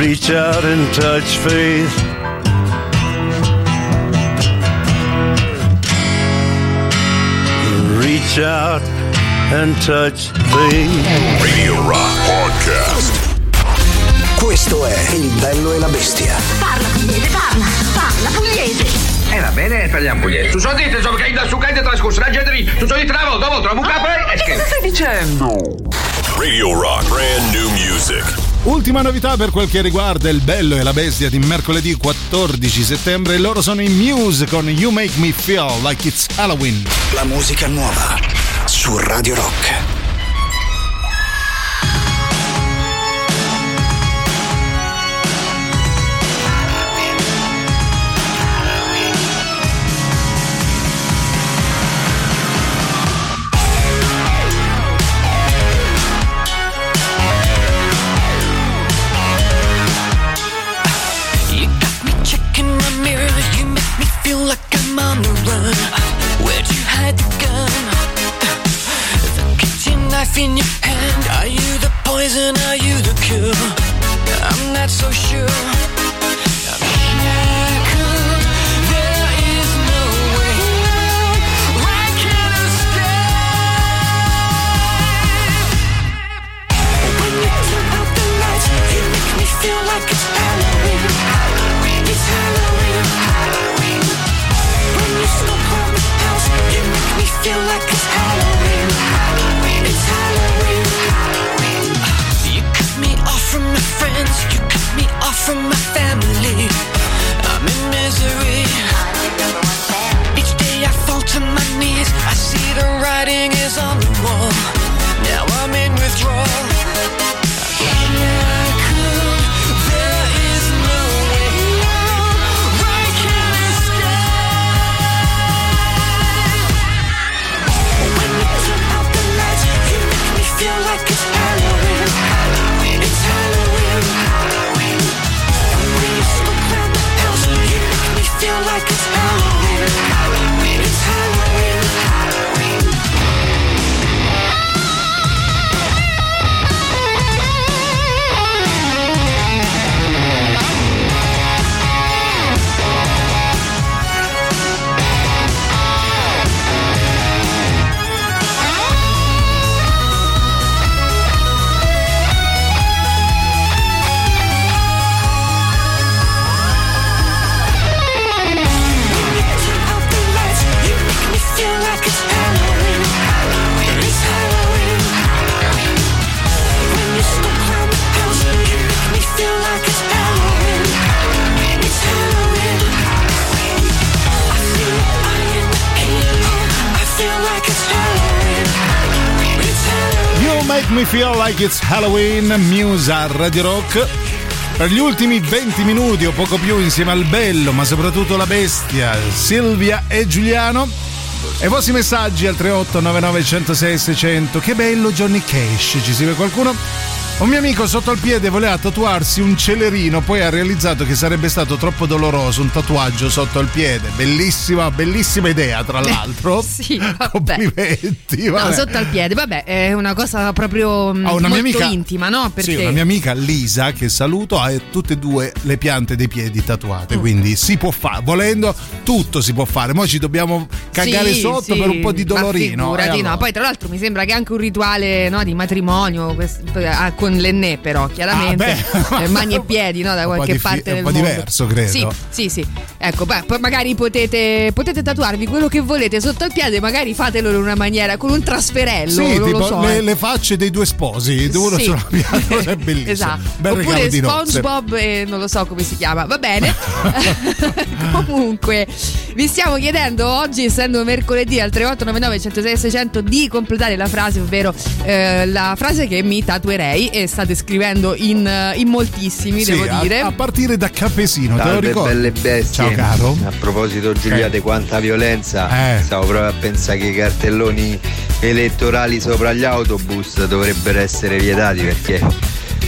[SPEAKER 17] Reach out and touch faith. Reach out and touch faith.
[SPEAKER 2] Radio Rock Podcast.
[SPEAKER 18] Questo è Il bello e la bestia.
[SPEAKER 19] Parla pugliese, parla, parla pugliese.
[SPEAKER 20] Eh va bene, parliamo pugliese. Tu so dite, insomma, che da su cante trascorso la gente lì. Tu so dite una volta, dopo trovo un capo e scherzo.
[SPEAKER 19] stai dicendo?
[SPEAKER 2] Radio Rock, brand new music.
[SPEAKER 3] Ultima novità per quel che riguarda il bello e la bestia di mercoledì 14 settembre. Loro sono in Muse con You Make Me Feel Like It's Halloween.
[SPEAKER 18] La musica nuova su Radio Rock.
[SPEAKER 7] In your Feel Like It's Halloween,
[SPEAKER 3] Muse a Radio Rock. Per gli ultimi 20 minuti o poco più insieme al bello, ma soprattutto la bestia, Silvia e Giuliano. E i vostri messaggi al 3899 106 600. Che bello Johnny Cash, ci vede qualcuno? Un mio amico sotto al piede voleva tatuarsi un celerino, poi ha realizzato che sarebbe stato troppo doloroso un tatuaggio sotto al piede. Bellissima, bellissima idea, tra l'altro.
[SPEAKER 5] sì, vabbè.
[SPEAKER 3] Complimenti.
[SPEAKER 5] No,
[SPEAKER 3] vabbè.
[SPEAKER 5] sotto al piede, vabbè, è una cosa proprio
[SPEAKER 3] Ho una
[SPEAKER 5] molto
[SPEAKER 3] amica,
[SPEAKER 5] intima, no? Perché
[SPEAKER 3] Sì, una mia amica Lisa che saluto ha tutte e due le piante dei piedi tatuate,
[SPEAKER 5] Mm.
[SPEAKER 3] quindi si può fare, volendo tutto si può fare. Noi ci dobbiamo cagare
[SPEAKER 5] Sì,
[SPEAKER 3] sotto
[SPEAKER 5] sì,
[SPEAKER 3] per un po' di dolorino.
[SPEAKER 5] figurati,
[SPEAKER 3] E allora?
[SPEAKER 5] no. Poi tra l'altro mi sembra che anche un rituale no, di matrimonio quest- ah, con l'ennè però chiaramente
[SPEAKER 3] Ah,
[SPEAKER 5] eh, mani e piedi no, da qualche parte
[SPEAKER 3] è un
[SPEAKER 5] del
[SPEAKER 3] po'
[SPEAKER 5] mondo.
[SPEAKER 3] diverso, credo.
[SPEAKER 5] Sì, sì, sì. Ecco, beh, poi magari potete, potete tatuarvi quello che volete sotto il piede, magari fatelo in una maniera con un trasferello,
[SPEAKER 3] Sì,
[SPEAKER 5] non
[SPEAKER 3] tipo
[SPEAKER 5] lo so.
[SPEAKER 3] le,
[SPEAKER 5] eh.
[SPEAKER 3] le facce dei due sposi, uno
[SPEAKER 5] Sì.
[SPEAKER 3] sulla pianta, è bellissimo.
[SPEAKER 5] Esatto.
[SPEAKER 3] Bel
[SPEAKER 5] Oppure. SpongeBob e non lo so come si chiama. Va bene. Comunque, vi stiamo chiedendo oggi, essendo mercoledì al 3899 106 600, di completare la frase, ovvero eh, la frase che mi tatuerei. E state scrivendo in, in moltissimi,
[SPEAKER 3] Sì,
[SPEAKER 5] devo
[SPEAKER 3] a-
[SPEAKER 5] dire.
[SPEAKER 3] A, partire da Capesino, te lo
[SPEAKER 21] Salve
[SPEAKER 3] ricordi?
[SPEAKER 21] belle bestie.
[SPEAKER 3] Ciao caro.
[SPEAKER 21] A proposito Giulia
[SPEAKER 3] Eh.
[SPEAKER 21] quanta violenza,
[SPEAKER 3] Eh.
[SPEAKER 21] stavo proprio a pensare che i cartelloni elettorali sopra gli autobus dovrebbero essere vietati perché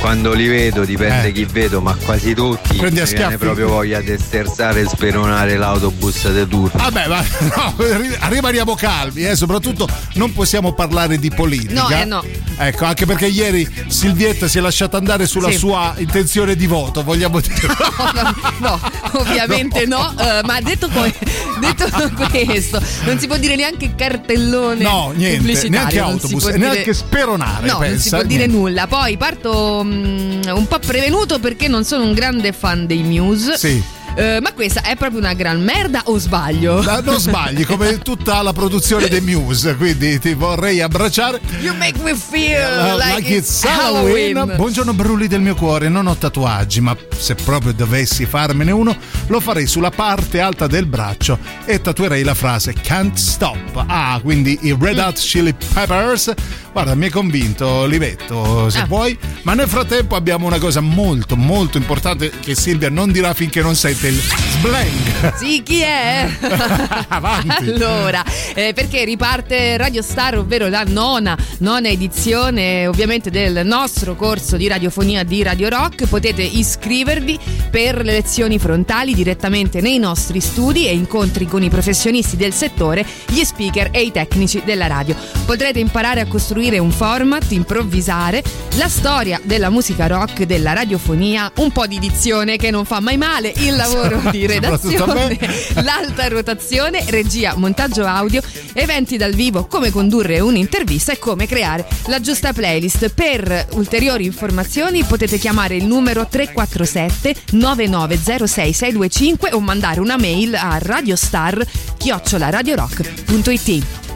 [SPEAKER 21] quando li vedo, dipende chi vedo, ma quasi tutti
[SPEAKER 3] Prendi a schiaffi.
[SPEAKER 21] proprio voglia di sterzare e speronare l'autobus di turno.
[SPEAKER 3] Vabbè, ma no, ri- rimaniamo calmi, eh, soprattutto non possiamo parlare di politica.
[SPEAKER 5] No, eh, no.
[SPEAKER 3] Ecco, anche perché ieri Silvietta si è lasciata andare sulla
[SPEAKER 5] Sì.
[SPEAKER 3] sua intenzione di voto, vogliamo dire.
[SPEAKER 5] No, ovviamente no, eh, ma detto, que- detto questo, non si può dire neanche cartellone
[SPEAKER 3] No, niente, neanche autobus, e
[SPEAKER 5] dire-
[SPEAKER 3] neanche speronare.
[SPEAKER 5] No, non si
[SPEAKER 3] pensa,
[SPEAKER 5] può dire
[SPEAKER 3] niente.
[SPEAKER 5] nulla. Poi parto mm, un po' prevenuto perché non sono un grande fan dei Muse.
[SPEAKER 3] Sì.
[SPEAKER 5] Eh, ma questa è proprio una gran merda o sbaglio?
[SPEAKER 3] Ma non sbagli, come tutta la produzione dei Muse, quindi ti vorrei abbracciare.
[SPEAKER 5] You make me feel
[SPEAKER 3] Uh,
[SPEAKER 5] like, it's Halloween.
[SPEAKER 3] Buongiorno Brulli del mio cuore, non ho tatuaggi, ma se proprio dovessi farmene uno, lo farei sulla parte alta del braccio e tatuerei la frase Can't Stop. Ah, quindi i Red Hot Chili Peppers. Guarda, mi hai convinto, li metto se
[SPEAKER 5] Ah.
[SPEAKER 3] vuoi. Ma nel frattempo abbiamo una cosa molto, molto importante che Silvia non dirà finché non sente il sblang.
[SPEAKER 5] Sì, chi è?
[SPEAKER 3] Avanti.
[SPEAKER 5] Allora, eh, perché riparte Radio Star, ovvero la nona, nona edizione ovviamente del nostro corso di radiofonia di Radio Rock. Potete iscrivervi per le lezioni frontali direttamente nei nostri studi e incontri con i professionisti del settore, gli speaker e i tecnici della radio. Potrete imparare a costruire un format, improvvisare, la storia della musica rock, della radiofonia, un po' di dizione che non fa mai male, il lavoro di
[SPEAKER 3] Soprattutto a me.
[SPEAKER 5] redazione, l'alta rotazione, regia, montaggio audio, eventi dal vivo, come condurre un'intervista e come creare la giusta playlist. Per ulteriori informazioni potete chiamare il numero 347 9906625 o mandare una mail a radiostar chiocciolaradiorock.it.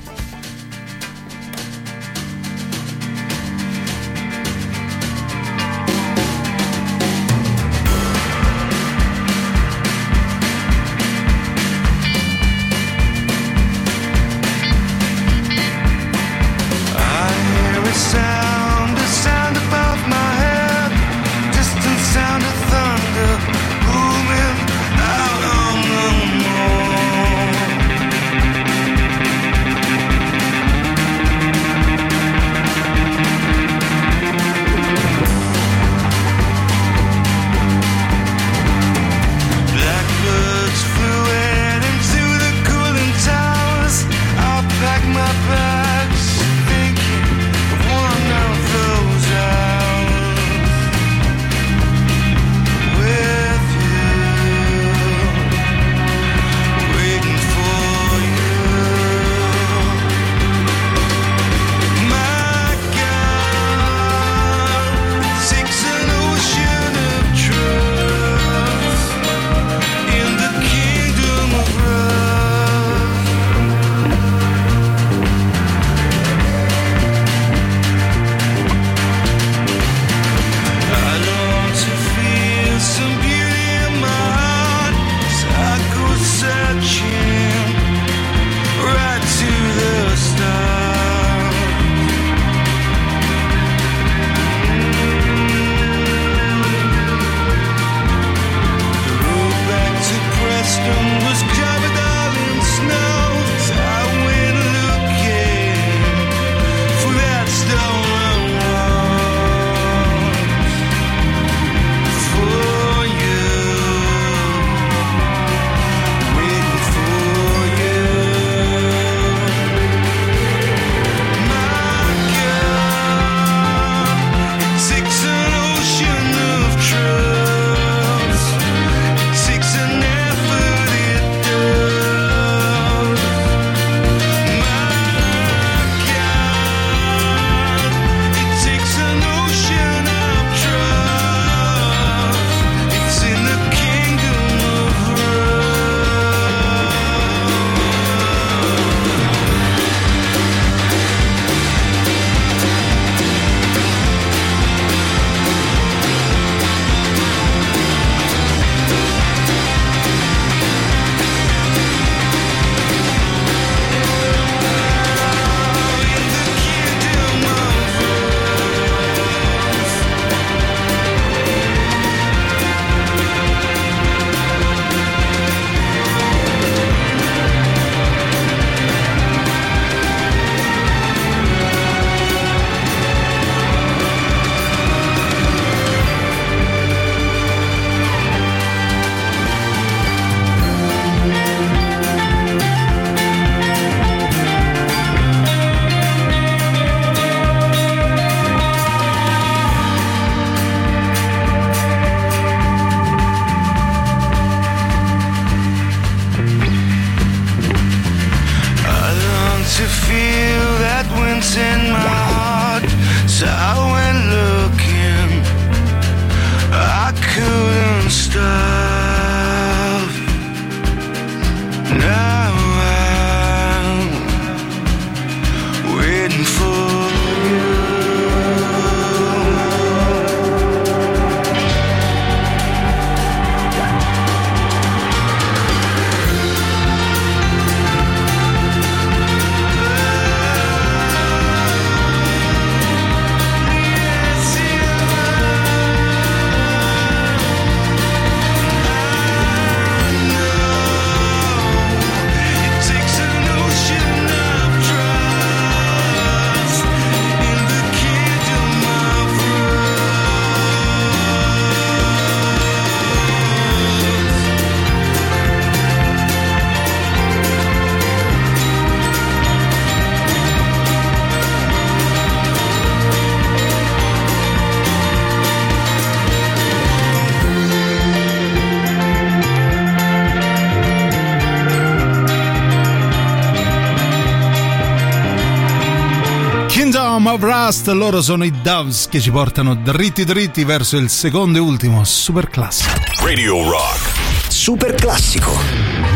[SPEAKER 22] of
[SPEAKER 3] Rust, loro sono i Doves che ci portano dritti dritti verso il secondo e ultimo super classico.
[SPEAKER 2] Radio Rock.
[SPEAKER 18] Super classico.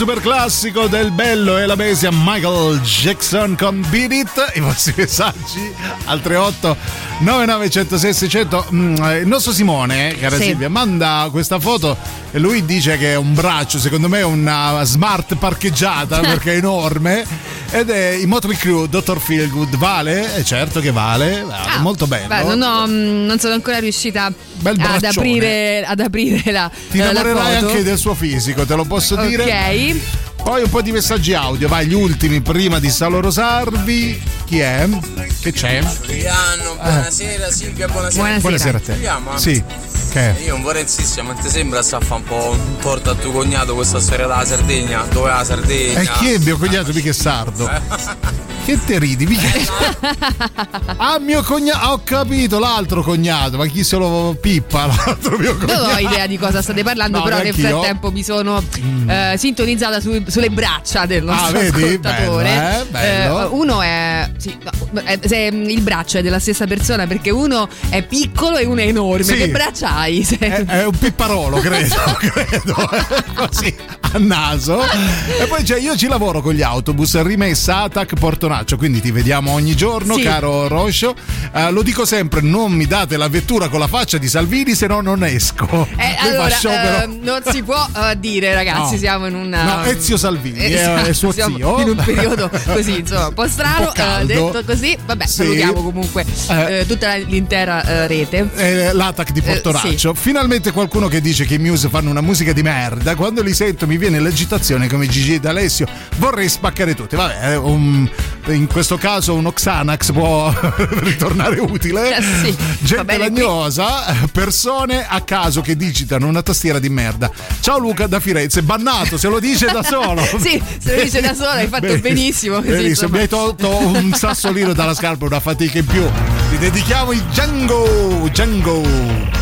[SPEAKER 3] Super classico del bello e la bestia Michael Jackson con Beat It. I vostri messaggi al 38 9906 600. Mm, eh, Il nostro Simone, cara
[SPEAKER 5] Sì.
[SPEAKER 3] Silvia, manda questa foto e lui dice che è un braccio, secondo me è una smart parcheggiata perché è enorme. Ed è i Motley Crue, Dr. Feelgood. Vale? Eh, certo che vale, vale, molto bello.
[SPEAKER 5] Beh, non, ho- mm, non sono ancora riuscita ad aprire, ad aprire la,
[SPEAKER 3] Ti
[SPEAKER 5] eh,
[SPEAKER 3] innamorerai anche del suo fisico, te lo posso dire.
[SPEAKER 5] Ok.
[SPEAKER 3] Poi un po' di messaggi audio, vai, gli ultimi prima di Salorosarvi. Chi è? Che c'è?
[SPEAKER 23] Giuliano, buonasera Silvia, buonasera.
[SPEAKER 3] Buonasera a te.
[SPEAKER 23] Giuliano,
[SPEAKER 3] Sì. Che?
[SPEAKER 23] Io non vorrei insistere, ma ti sembra sta a fare un po' un torto a tuo cognato questa storia della Sardegna? Dove è la Sardegna?
[SPEAKER 3] E chi è mio cognato mica è sardo? Che te ridi? Ah, mio cognato, ho capito, l'altro cognato, ma chi se lo pippa l'altro mio cognato?
[SPEAKER 5] Non ho idea di cosa state parlando,
[SPEAKER 3] No,
[SPEAKER 5] però nel frattempo mi sono eh, sintonizzata su- sulle braccia del nostro
[SPEAKER 3] Ah, vedi?
[SPEAKER 5] ascoltatore.
[SPEAKER 3] Bello, eh? Bello.
[SPEAKER 5] Eh, uno è, sì, no, è- se il braccio è della stessa persona perché uno è piccolo e uno è enorme.
[SPEAKER 3] Sì.
[SPEAKER 5] Che braccia hai? Se-
[SPEAKER 3] È, è un pipparolo, credo, credo. Così a naso. E poi cioè, io ci lavoro con gli autobus, rimessa Atac Portonaccio, quindi ti vediamo ogni giorno,
[SPEAKER 5] Sì.
[SPEAKER 3] caro Roscio. Eh, lo dico sempre, non mi date la vettura con la faccia di Salvini, se no non esco.
[SPEAKER 5] Eh, allora, eh, non si può eh, dire, ragazzi,
[SPEAKER 3] No.
[SPEAKER 5] siamo in un.
[SPEAKER 3] No, Ezio Salvini,
[SPEAKER 5] esatto,
[SPEAKER 3] è suo zio.
[SPEAKER 5] In un periodo così, insomma, un po' strano.
[SPEAKER 3] Un po'
[SPEAKER 5] detto così, vabbè,
[SPEAKER 3] Sì.
[SPEAKER 5] salutiamo comunque tutta l'intera rete.
[SPEAKER 3] Eh, L'attack di Portonaccio. Finalmente qualcuno che dice che i Muse fanno una musica di merda. Quando li sento mi viene l'agitazione come Gigi D'Alessio. Vorrei spaccare tutti. Vabbè, un- in questo caso uno Xanax può ritornare utile.
[SPEAKER 5] Eh, sì,
[SPEAKER 3] Gente
[SPEAKER 5] bene qui.
[SPEAKER 3] lagnosa, persone a caso che digitano una tastiera di merda. Ciao Luca da Firenze, bannato, se lo dice da solo.
[SPEAKER 5] sì, se lo dice da sola hai fatto benissimo. così,
[SPEAKER 3] Benissimo,
[SPEAKER 5] insomma.
[SPEAKER 3] mi hai tolto un sassolino dalla scarpa, una fatica in più. Ti dedichiamo il Django, Django.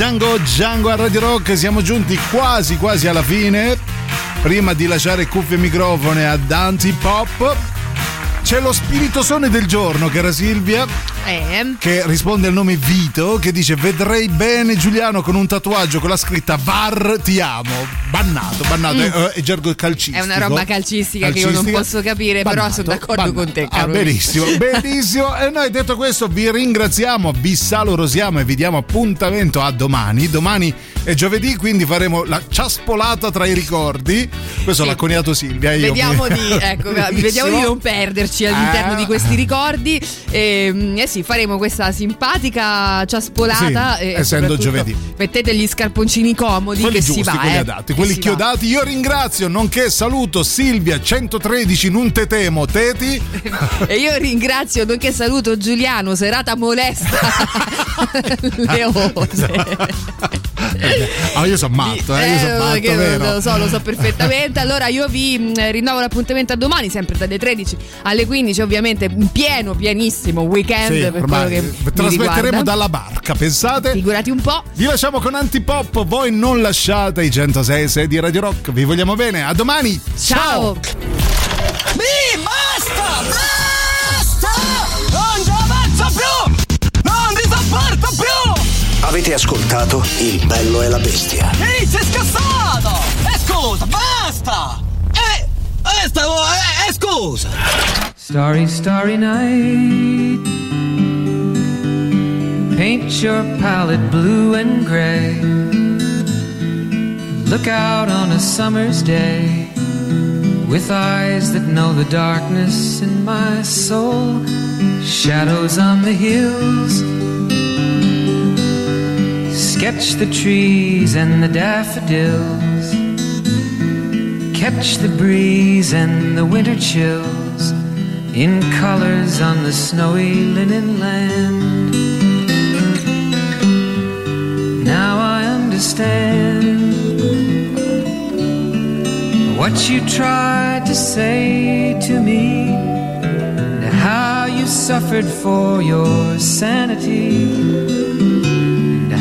[SPEAKER 3] Django Django a Radio Rock. Siamo giunti quasi quasi alla fine. Prima di lasciare cuffie e microfone a Dante Pop, c'è lo spirito sonne del giorno, cara Silvia.
[SPEAKER 5] Eh.
[SPEAKER 3] Che risponde al nome Vito, che dice: Vedrei bene Giuliano con un tatuaggio con la scritta VAR ti amo. Bannato, bannato,
[SPEAKER 5] Mm.
[SPEAKER 3] è, è gergo calcistico.
[SPEAKER 5] È una roba calcistica, che io non
[SPEAKER 3] Calcistica.
[SPEAKER 5] posso capire, però
[SPEAKER 3] Bannato,
[SPEAKER 5] sono d'accordo
[SPEAKER 3] bannato.
[SPEAKER 5] con te,
[SPEAKER 3] Ah, benissimo, benissimo. E noi detto questo vi ringraziamo, vi salorosiamo e vi diamo appuntamento a domani. Domani è giovedì, quindi faremo la ciaspolata tra i ricordi. Questo
[SPEAKER 5] Sì.
[SPEAKER 3] l'ha coniato Silvia. Io
[SPEAKER 5] Vediamo
[SPEAKER 3] mi-
[SPEAKER 5] di, ecco, vediamo di non perderci all'interno
[SPEAKER 3] Eh.
[SPEAKER 5] di questi ricordi. E, eh sì, faremo questa simpatica ciaspolata.
[SPEAKER 3] Sì,
[SPEAKER 5] e
[SPEAKER 3] essendo giovedì.
[SPEAKER 5] Mettete gli scarponcini comodi
[SPEAKER 3] quelli
[SPEAKER 5] che
[SPEAKER 3] giusti,
[SPEAKER 5] si va.
[SPEAKER 3] quelli
[SPEAKER 5] eh,
[SPEAKER 3] adatti, quelli
[SPEAKER 5] si va.
[SPEAKER 3] chiodati. Io ringrazio, nonché saluto Silvia 113 non te temo, Teti.
[SPEAKER 5] E io ringrazio, nonché saluto Giuliano, serata molesta. Leone.
[SPEAKER 3] Ah, io sono matto, eh, io sono
[SPEAKER 5] Eh,
[SPEAKER 3] matto,
[SPEAKER 5] che
[SPEAKER 3] vero?
[SPEAKER 5] lo so, lo so perfettamente. Allora io vi mh, rinnovo l'appuntamento a domani, sempre dalle 13 alle 15, ovviamente un pieno, pienissimo weekend
[SPEAKER 3] Sì,
[SPEAKER 5] per quello che mi
[SPEAKER 3] trasmetteremo dalla barca, pensate?
[SPEAKER 5] Figurati un po'.
[SPEAKER 3] Vi lasciamo con Antipop, voi non lasciate i 106 di Radio Rock, vi vogliamo bene, a domani!
[SPEAKER 5] Ciao.
[SPEAKER 6] Mi basta! Basta!
[SPEAKER 18] Avete ascoltato Il bello e la bestia.
[SPEAKER 6] Ehi, sei scassato! E scusa, basta! Eh, eh, stavo, eh, eh, scusa!
[SPEAKER 24] Starry, starry night. Paint your palette blue and gray. Look out on a summer's day with eyes that know the darkness in my soul. Shadows on the hills. Sketch the trees and the daffodils. Catch the breeze and the winter chills in colors on the snowy linen land. Now I understand what you tried to say to me, and how you suffered for your sanity,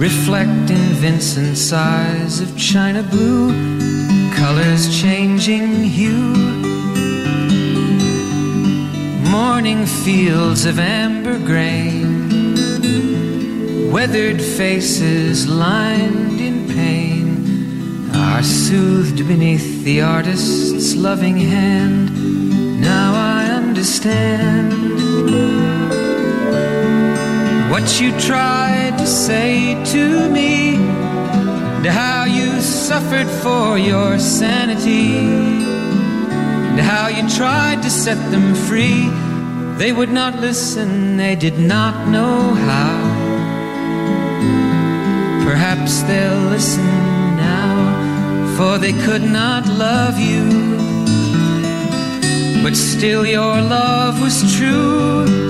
[SPEAKER 24] Reflect in Vincent's eyes of china blue. Colors changing hue. Morning fields of amber grain. Weathered faces lined in pain are soothed beneath the artist's loving hand. Now I understand what you tried to say to me, and how you suffered for your sanity, and how you tried to set them free. They would not listen, they did not know how. Perhaps they'll listen now, for they could not love you. But still, your love was true.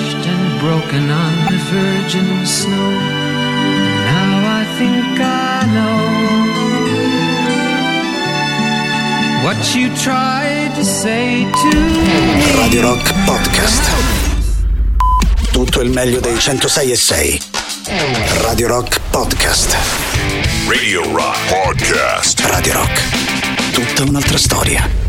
[SPEAKER 24] broken on the virgin snow. Now I think I know what you tried to say to me.
[SPEAKER 1] Radio Rock Podcast. Tutto il meglio dei 106 e 6. Radio Rock Podcast.
[SPEAKER 2] Radio Rock Podcast.
[SPEAKER 1] Radio Rock. Tutta un'altra storia.